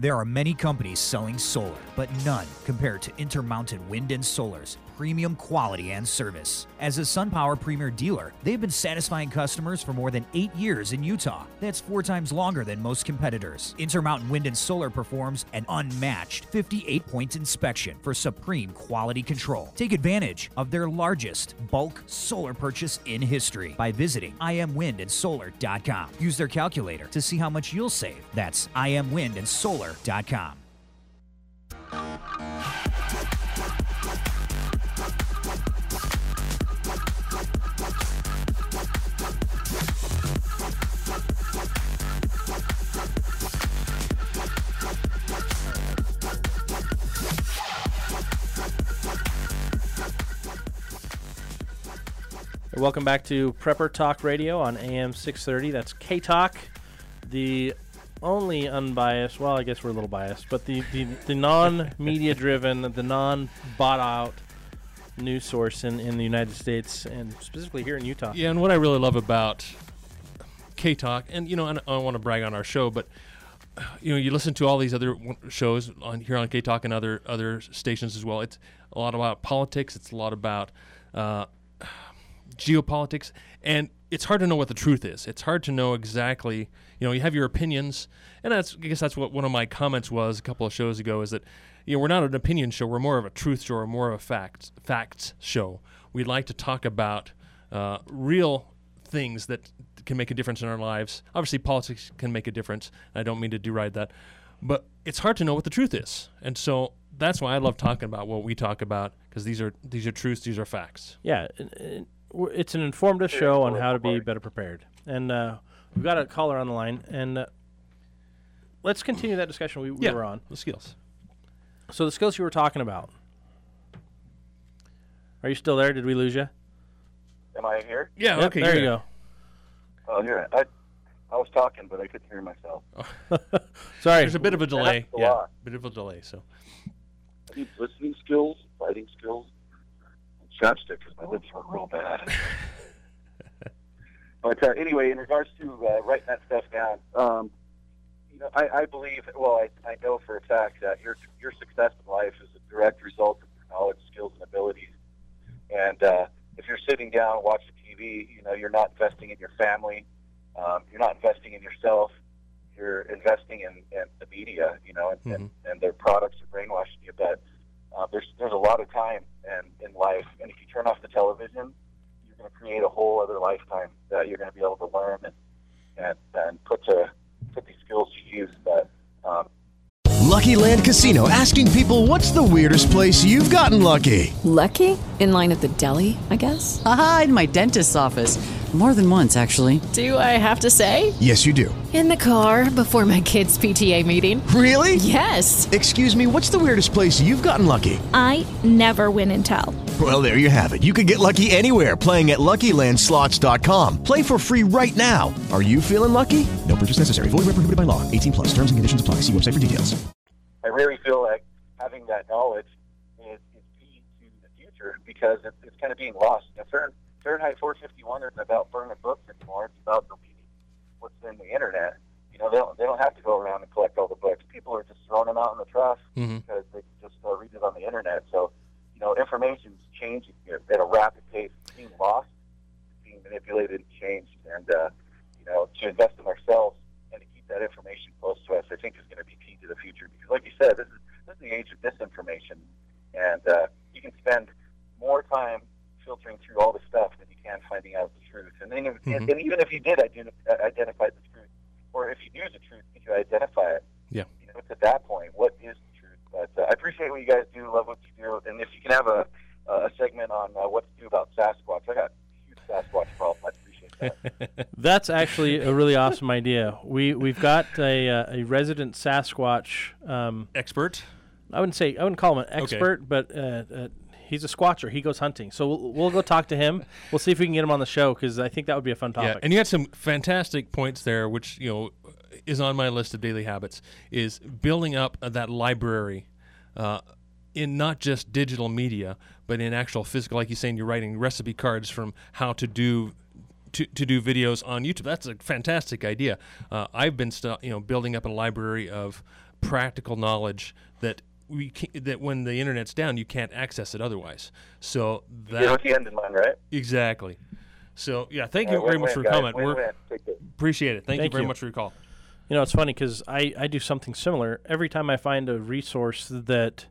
There are many companies selling solar, but none compared to Intermountain Wind and Solar's premium quality and service. As a SunPower Premier dealer, they've been satisfying customers for more than eight years in Utah. That's four times longer than most competitors. Intermountain Wind and Solar performs an unmatched 58 point inspection for supreme quality control. Take advantage of their largest bulk solar purchase in history by visiting imwindandsolar.com. Use their calculator to see how much you'll save. That's imwindandsolar.com. Welcome back to Prepper Talk Radio on AM 630. That's K Talk, the only unbiased. Well, I guess we're a little biased, but the the, the non-media driven, the non-bought out news source in, in the United States and specifically here in Utah. Yeah, and what I really love about K Talk, and you know, I don't- I want to brag on our show, but you know, you listen to all these other shows on here on K Talk and other other stations as well. It's a lot about politics. It's a lot about uh, geopolitics, and it's hard to know what the truth is. It's hard to know exactly. You know, you have your opinions, and that's I guess that's what one of my comments was a couple of shows ago. Is that you know we're not an opinion show. We're more of a truth show, or more of a facts facts show. We'd like to talk about uh, real things that can make a difference in our lives. Obviously, politics can make a difference. I don't mean to deride that, but it's hard to know what the truth is, and so that's why I love talking about what we talk about because these are these are truths, these are facts. Yeah, it- we're- it's an informative show on how to be better prepared. And uh, we've got a caller on the line, and uh, let's continue that discussion we, we Yeah, were on. the skills. So the skills you were talking about. Are you still there? Did we lose you? Am I here? Yeah, Yep, there you go. Oh, here I, I was talking, but I couldn't hear myself. Sorry, There's a bit of a delay. That's a Yeah, lot. bit of a delay. So listening skills, fighting skills, and chopstick because my lips are real bad. but uh, anyway, in regards to uh, writing that stuff down, um, you know, I, I believe, well, I, I know for a fact that your your success in life is a direct result of your knowledge, skills, and abilities. And uh, if you're sitting down watching TV, you know, you're not investing in your family, um, you're not investing in yourself, you're investing in, in the media, you know, and, Mm-hmm. and, and their products are brainwashing you. But uh, there's there's a lot of time and in life, and if you turn off the television, you're going to create a whole other lifetime that you're going to be able to learn and and, and put to put these skills to use. But um, Lucky Land Casino asking people what's the weirdest place you've gotten lucky? Lucky? In line at the deli, I guess? Aha, in my dentist's office. More than once, actually. Do I have to say? Yes, you do. In the car before my kids' PTA meeting. Really? Yes. Excuse me, what's the weirdest place you've gotten lucky? I never win and tell. Well, there you have it. You can get lucky anywhere playing at LuckyLandSlots.com. Play for free right now. Are you feeling lucky? No purchase necessary. Void where prohibited by law. 18 plus. Terms and conditions apply. See website for details. I really feel like having that knowledge is, is key to the future because it's, it's kind of being lost. You know, Fahrenheit, Fahrenheit 451 isn't about burning books anymore. It's about deleting what's in the internet. You know, they don't, they don't have to go around and collect all the books. People are just throwing them out in the trash Mhm. because they can just uh, read it on the internet. So, you know, information's changing at a rapid pace. It's being lost, it's being manipulated and changed. And, uh, you know, to invest in ourselves and to keep that information close to us, I think is going to be key to the future. Because, like you said, this is, this is the age of misinformation. And uh, you can spend more time filtering through all the stuff than you can finding out the truth. And, then, if- Mhm. and even if you did identi- uh, identify the truth, or if you knew the truth, you could identify it. Yeah. You know, it's at that point, what is the truth? But uh, I appreciate what you guys do, love what you do. And if you can have a, a segment on uh, what to do about Sasquatch, I got a huge Sasquatch problem. I appreciate that. That's actually a really awesome idea. We we've got a uh, a resident Sasquatch um, expert. I wouldn't say I wouldn't call him an Okay. expert, but uh, uh, he's a squatcher. He goes hunting, so we'll, we'll go talk to him. We'll see if we can get him on the show because I think that would be a fun topic. Yeah, and you had some fantastic points there, which you know is on my list of daily habits. Is building up that library uh, in not just digital media, but in actual physical. Like you're saying, you're writing recipe cards from how to do. To, to do videos on YouTube, that's a fantastic idea. Uh, I've been, stu- you know, building up a library of practical knowledge that we can, that when the internet's down, you can't access it otherwise. So You that the end in mind, right? Exactly. So yeah, thank you very win-win, much for your guys. comment. Win-win. We're, appreciate it. Thank, Thank you very you. much for your call. You know, it's funny because I, I do something similar. Every time I find a resource that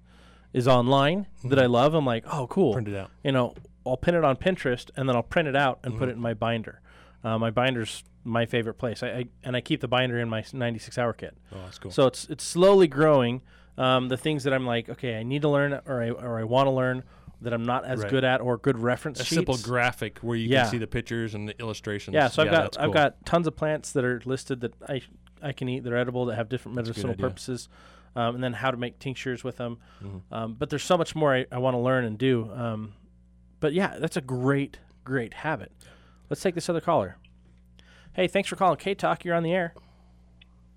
is online that I love, I'm like, oh, cool. Print it out. You know, I'll pin it on Pinterest and then I'll print it out and put Mhm. it in my binder. Uh, my binder's my favorite place. I, I and I keep the binder in my 96 hour kit. Oh, that's cool. So it's it's slowly growing. Um, the things that I'm like, okay, I need to learn or I or I want to learn that I'm not as Right. good at or good reference A sheets. simple graphic where you Yeah. can see the pictures and the illustrations. Yeah, so I've got that's I've cool. got tons of plants that are listed that I I can eat. They're edible that have different a good medicinal idea. purposes, um, and then how to make tinctures with them. Mhm. Um, but there's so much more I, I want to learn and do. Um, but yeah, that's a great great habit. Let's take this other caller. Hey, thanks for calling K Talk. You're on the air.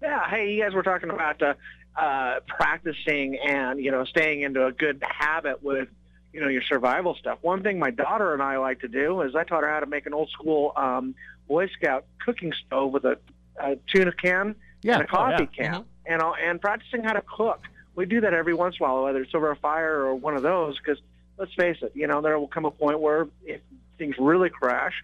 Yeah, hey, you guys were talking about uh, uh, practicing and you know staying into a good habit with you know your survival stuff. One thing my daughter and I like to do is I taught her how to make an old school um, Boy Scout cooking stove with a, a tuna can Yeah. and a Oh, coffee yeah. can, and uh, and practicing how to cook. We do that every once in a while, whether it's over a fire or one of those. Because let's face it, you know there will come a point where if things really crash,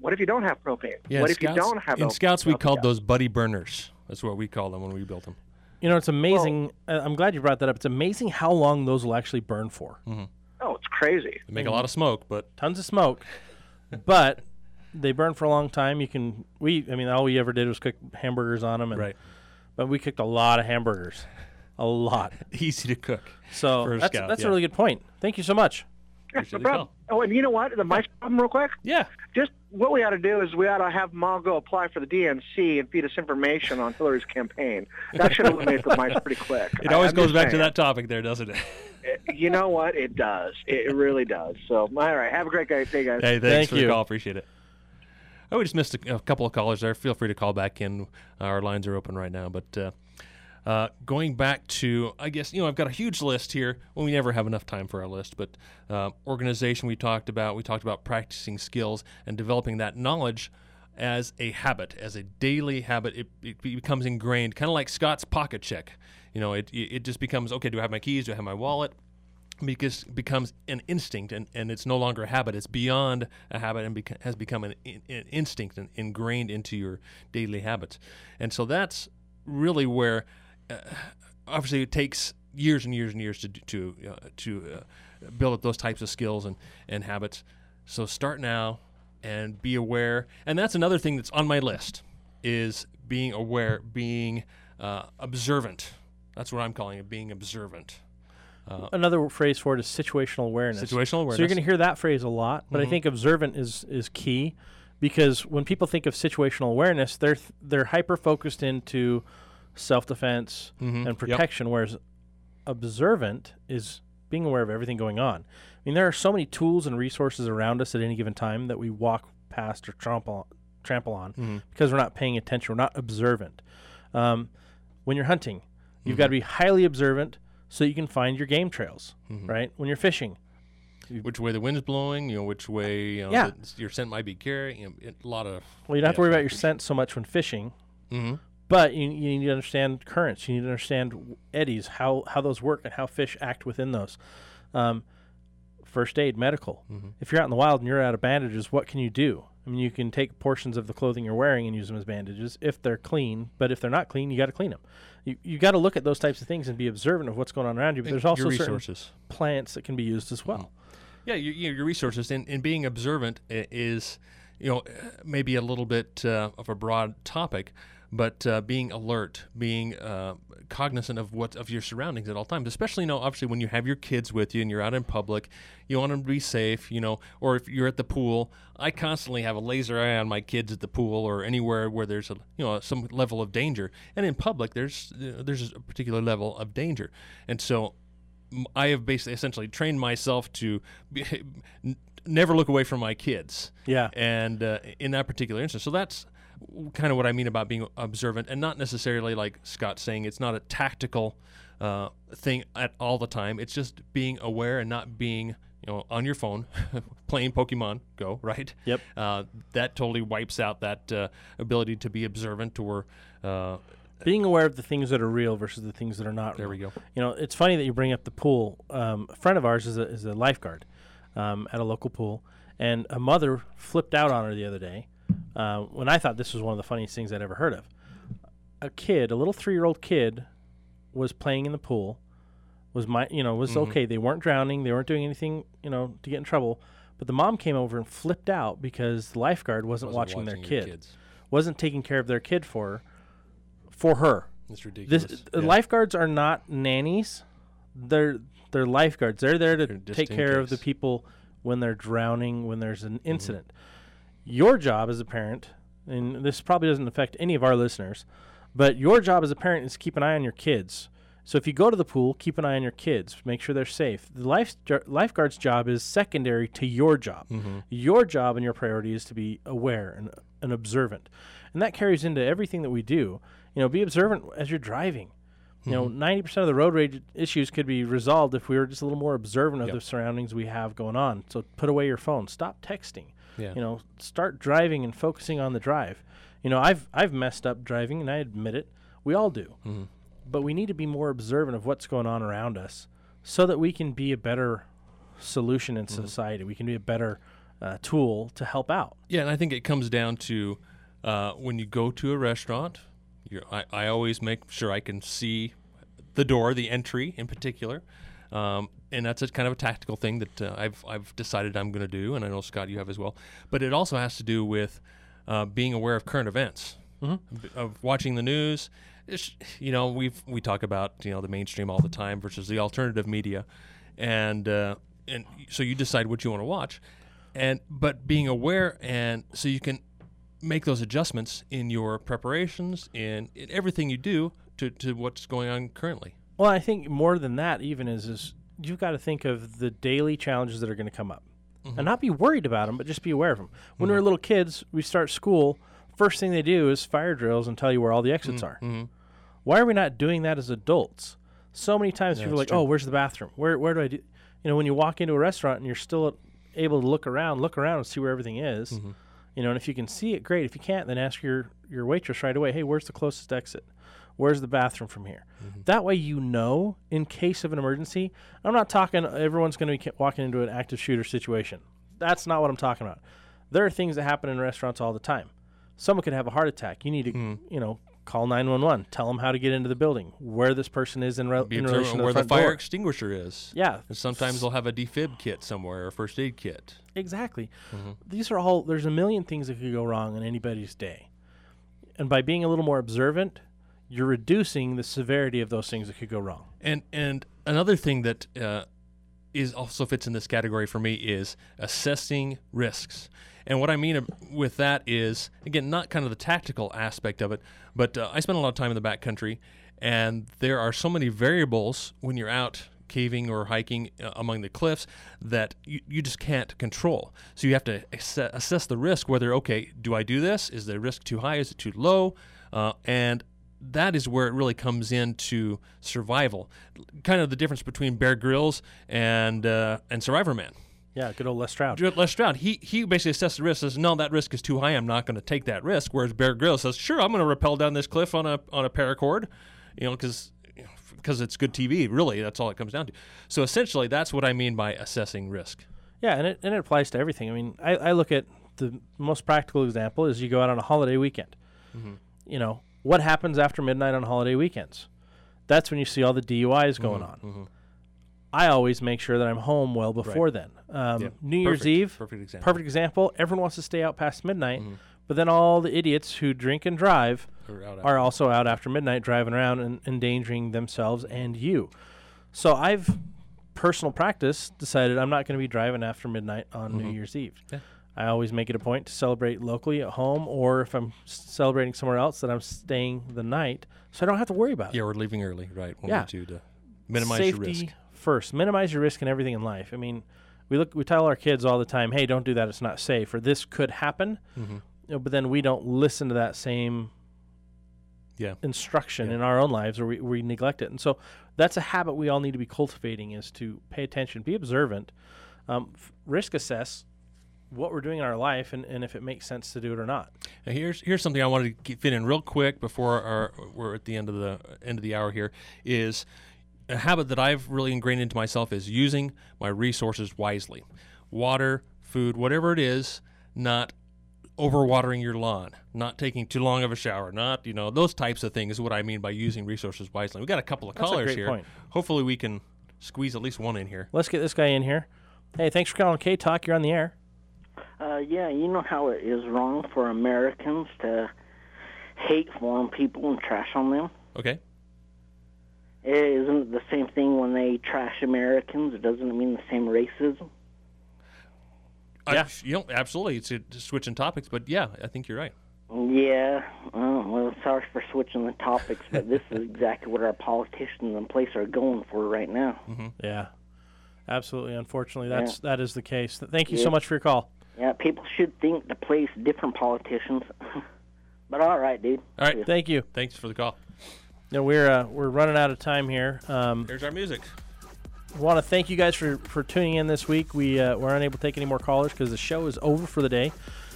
what if you don't have propane? Yeah, what if scouts, you don't have in scouts we called those buddy burners. That's what we called them when we built them. You know, it's amazing. uh, I'm glad you brought that up. It's amazing how long those will actually burn for. Mm-hmm. Oh, it's crazy. They make a lot of smoke, but tons of smoke, but they burn for a long time. You can we I mean all we ever did was cook hamburgers on them, and, Right. But we cooked a lot of hamburgers, a lot. Easy to cook. So for a that's scout, that's yeah. a really good point. Thank you so much. Yeah, no problem. Oh, and you know what? The mice problem, real quick. Yeah. Just what we ought to do is we ought to have them all go apply for the DNC and feed us information on Hillary's campaign. That should eliminate the mice pretty quick. It always I'm goes just back to that topic there, doesn't it? You know what? It does. It really does. So, all right. Have a great day, day guys. Hey, thanks for the call. Appreciate it. Oh, we just missed a, a couple of callers there. Feel free to call back in. Our lines are open right now. But uh, uh, going back to, I guess, you know, I've got a huge list here. Well, we never have enough time for our list, but uh, organization we talked about. We talked about practicing skills and developing that knowledge as a habit, as a daily habit. It, it becomes ingrained, kind of like Scott's pocket check. You know, it, it just becomes okay, do I have my keys? Do I have my wallet? because becomes an instinct and, and it's no longer a habit it's beyond a habit and beca- has become an, an instinct and ingrained into your daily habits and so that's really where uh, obviously it takes years and years and years to to uh, to uh, build up those types of skills and and habits. So start now and be aware. And that's another thing that's on my list is being aware, being uh, observant. That's what I'm calling it, being observant. Uh, Another phrase for it is situational awareness. Situational awareness. So you're going to hear that phrase a lot, but I Mhm. think observant is is key because when people think of situational awareness, they're th- they're hyper focused into self defense Mhm. and Yep. protection, whereas observant is being aware of everything going on. I mean, there are so many tools and resources around us at any given time that we walk past or trample trample on Mhm. because we're not paying attention. We're not observant. Um, when you're hunting, you've Mhm. got to be highly observant so you can find your game trails. Mhm. Right when you're fishing, which way the wind's blowing, you know, which way you know, Yeah. your scent might be carrying. You know, a lot of well, you don't have to worry about your scent so much when fishing. Mhm. But you, you need to understand currents. You need to understand eddies, how how those work, and how fish act within those. Um, first aid, medical. Mhm. If you're out in the wild and you're out of bandages, what can you do? I mean, you can take portions of the clothing you're wearing and use them as bandages if they're clean. But if they're not clean, you got to clean them. You you got to look at those types of things and be observant of what's going on around you. But there's also resources. plants that can be used as well. Yeah, your, your your resources and, and being observant is, you know, maybe a little bit uh, of a broad topic, but uh, being alert, being uh, cognizant of what of your surroundings at all times. Especially, you know, obviously when you have your kids with you and you're out in public, you want them to be safe, you know. Or if you're at the pool, I constantly have a laser eye on my kids at the pool or anywhere where there's a you know some level of danger. And in public, there's uh, there's a particular level of danger, and so I have basically essentially trained myself to be, n- never look away from my kids. Yeah. And uh, in that particular instance, so that's kind of what I mean about being observant, and not necessarily like Scott saying it's not a tactical uh, thing at all the time. It's just being aware and not being you know on your phone playing Pokemon Go. Right. Yep. Uh, that totally wipes out that uh, ability to be observant or. Uh, being aware of the things that are real versus the things that are not. There real. we go. You know, it's funny that you bring up the pool. Um, a friend of ours is a, is a lifeguard um, at a local pool, and a mother flipped out on her the other day uh, when I thought this was one of the funniest things I'd ever heard of. A kid, a little three year old kid, was playing in the pool. Was my you know was Mhm. okay. They weren't drowning. They weren't doing anything you know to get in trouble. But the mom came over and flipped out because the lifeguard wasn't, Wasn't watching, watching their kid, kids. wasn't taking care of their kid for her, for her. It's ridiculous. This, Yeah. Lifeguards are not nannies. They're they're lifeguards. They're there to just take care of the people when they're drowning, when there's Mm-hmm. an incident. Your job as a parent, and this probably doesn't affect any of our listeners, but your job as a parent is to keep an eye on your kids. So if you go to the pool, keep an eye on your kids. Make sure they're safe. The life, lifeguard's job is secondary to your job. Mhm. Your job and your priority is to be aware and, and observant. And that carries into everything that we do. You know, be observant as you're driving. You know, Mhm. 90% of the road rage issues could be resolved if we were just a little more observant of Yep. the surroundings we have going on. So put away your phone. Stop texting. Yeah. You know, start driving and focusing on the drive. You know, I've I've messed up driving and I admit it. We all do. Mhm. But we need to be more observant of what's going on around us so that we can be a better solution in Mm-hmm. society. We can be a better uh, tool to help out. Yeah, and I think it comes down to uh, when you go to a restaurant. You're, I, I always make sure I can see the door, the entry in particular, um, and that's a kind of a tactical thing that uh, I've I've decided I'm going to do, and I know Scott, you have as well. But it also has to do with uh, being aware of current events, Mhm. of watching the news. It's, you know, we've we talk about you know the mainstream all the time versus the alternative media, and uh, and so you decide what you want to watch, and but being aware and so you can make those adjustments in your preparations in, in everything you do to, to what's going on currently. Well, I think more than that, even is is you've got to think of the daily challenges that are going to come up, Mhm. and not be worried about them, but just be aware of them. When Mhm. were little kids, we start school. First thing they do is fire drills and tell you where all the exits Mhm, are. mhm. Why are we not doing that as adults? So many times Yeah, people are like, true. "Oh, where's the bathroom? Where where do I do?" You know, when you walk into a restaurant and you're still able to look around, look around and see where everything is. Mhm. You know, and if you can see it, great. If you can't, then ask your your waitress right away. Hey, where's the closest exit? Where's the bathroom from here? That way, you know, in case of an emergency. I'm not talking everyone's going to be walking into an active shooter situation. That's not what I'm talking about. There are things that happen in restaurants all the time. Someone could have a heart attack. You need to, you know, call 911. Tell them how to get into the building, where this person is in, re- in relation to where the, the, fire door. extinguisher is. Yeah. And sometimes they'll have a defib kit somewhere or a first aid kit. Exactly. Mhm. These are all. There's a million things that could go wrong in anybody's day, and by being a little more observant, you're reducing the severity of those things that could go wrong. And and another thing that uh, is also fits in this category for me is assessing risks. And what I mean with that is again not kind of the tactical aspect of it, but uh, I spend a lot of time in the backcountry, and there are so many variables when you're out caving or hiking uh, among the cliffs that you, you just can't control. So you have to asse- assess the risk whether okay, do I do this? Is the risk too high? Is it too low? Uh, and that is where it really comes into survival. Kind of the difference between Bear Grylls and uh, and Survivorman. Yeah, good old Les Stroud. Les Stroud. He he basically assesses the risk. Says no, that risk is too high. I'm not going to take that risk. Whereas Bear Grylls says, sure, I'm going to rappel down this cliff on a on a paracord, you know, because because it's good TV. Really, that's all it comes down to. So essentially, that's what I mean by assessing risk. Yeah, and it and it applies to everything. I mean, I, I look at the most practical example is you go out on a holiday weekend. Mhm. You know what happens after midnight on holiday weekends? That's when you see all the DUIs going Mhm, on. mhm. I always make sure that I'm home well before Right. then. Um, New Year's Eve, perfect example. Perfect example. Everyone wants to stay out past midnight, Mhm. but then all the idiots who drink and drive Are out are after- also out after midnight driving around and endangering themselves and you. So I've personal practice decided I'm not going to be driving after midnight on New Mhm. Year's Eve. Yeah. I always make it a point to celebrate locally at home, or if I'm celebrating somewhere else, that I'm staying the night, so I don't have to worry about it. Yeah, we're leaving early, right? One yeah, two to minimize Safety your risk. first. Minimize your risk in everything in life. I mean, we look, we tell our kids all the time, "Hey, don't do that. It's not safe," or "This could happen." Mhm. You know, but then we don't listen to that same Yeah. instruction in our own lives, or we, we neglect it. And so that's a habit we all need to be cultivating: is to pay attention, be observant, um, f- risk assess what we're doing in our life, and, and if it makes sense to do it or not. Now here's here's something I wanted to get- fit in real quick before our, we're at the end of the end of the hour. Here is a habit that I've really ingrained into myself is using my resources wisely, water, food, whatever it is, not overwatering your lawn, not taking too long of a shower, not you know those types of things. Is what I mean by using resources wisely. We've got a couple of That's a callers great here. point. Hopefully we can squeeze at least one in here. Let's get this guy in here. Hey, thanks for calling K Talk. You're on the air. Uh, yeah, you know how it is wrong for Americans to hate foreign people and trash on them? Okay. Eh, Isn't it the same thing when they trash Americans? It doesn't mean the same racism. Yeah. you know, absolutely. It's a, switching topics, but yeah, I think you're right. Yeah, uh, well, sorry for switching the topics, but this is exactly what our politicians in place are going for right now. Mm-hmm. Yeah, absolutely. Unfortunately, that's Yeah. that is the case. Thank you Yeah. so much for your call. Yeah, people should think to place different politicians. but all right, dude. All right. Thank you. Thanks for the call. No, we're uh, we're running out of time here. Um, Here's our music. want to thank you guys for, for tuning in this week. We uh, we're unable to take any more callers because the show is over for the day.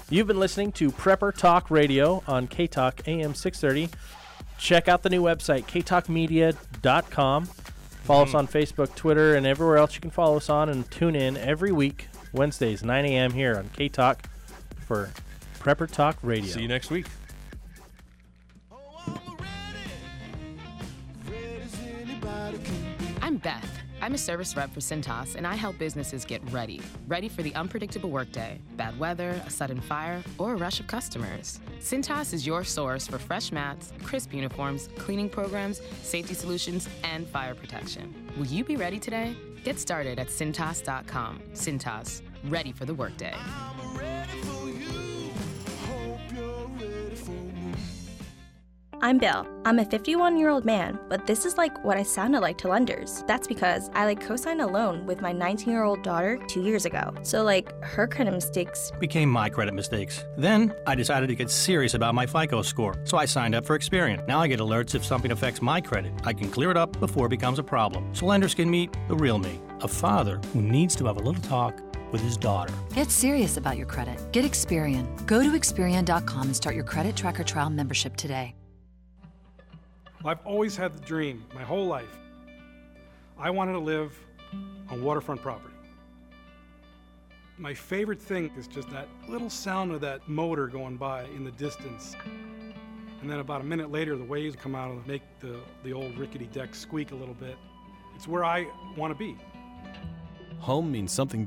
You've been listening to Prepper Talk Radio on K Talk AM 630. Check out the new website, ktalkmedia.com. Follow us on Facebook, Twitter, and everywhere else you can follow us on, and tune in every week, Wednesdays, 9 a.m. here on K Talk for Prepper Talk Radio. See you next week. I'm Beth. I'm a service rep for Cintas, and I help businesses get ready. Ready for the unpredictable workday, bad weather, a sudden fire, or a rush of customers. Cintas is your source for fresh mats, crisp uniforms, cleaning programs, safety solutions, and fire protection. Will you be ready today? Get started at Cintas.com. Cintas, ready for the workday. I'm Bill. I'm a 51 year old man, but this is like what I sounded like to lenders. That's because I like co signed a loan with my 19 year old daughter two years ago. So, like, her credit mistakes. became my credit mistakes. Then I decided to get serious about my FICO score, so I signed up for Experian. Now I get alerts if something affects my credit. I can clear it up before it becomes a problem. So lenders can meet the real me, a father who needs to have a little talk with his daughter. Get serious about your credit. Get Experian. Go to Experian.com and start your credit tracker trial membership today. I've always had the dream my whole life. I wanted to live on waterfront property. My favorite thing is just that little sound of that motor going by in the distance. And And then about a minute later, the waves come out and make the, the old rickety deck squeak a little bit. It's where I want to be. Home means something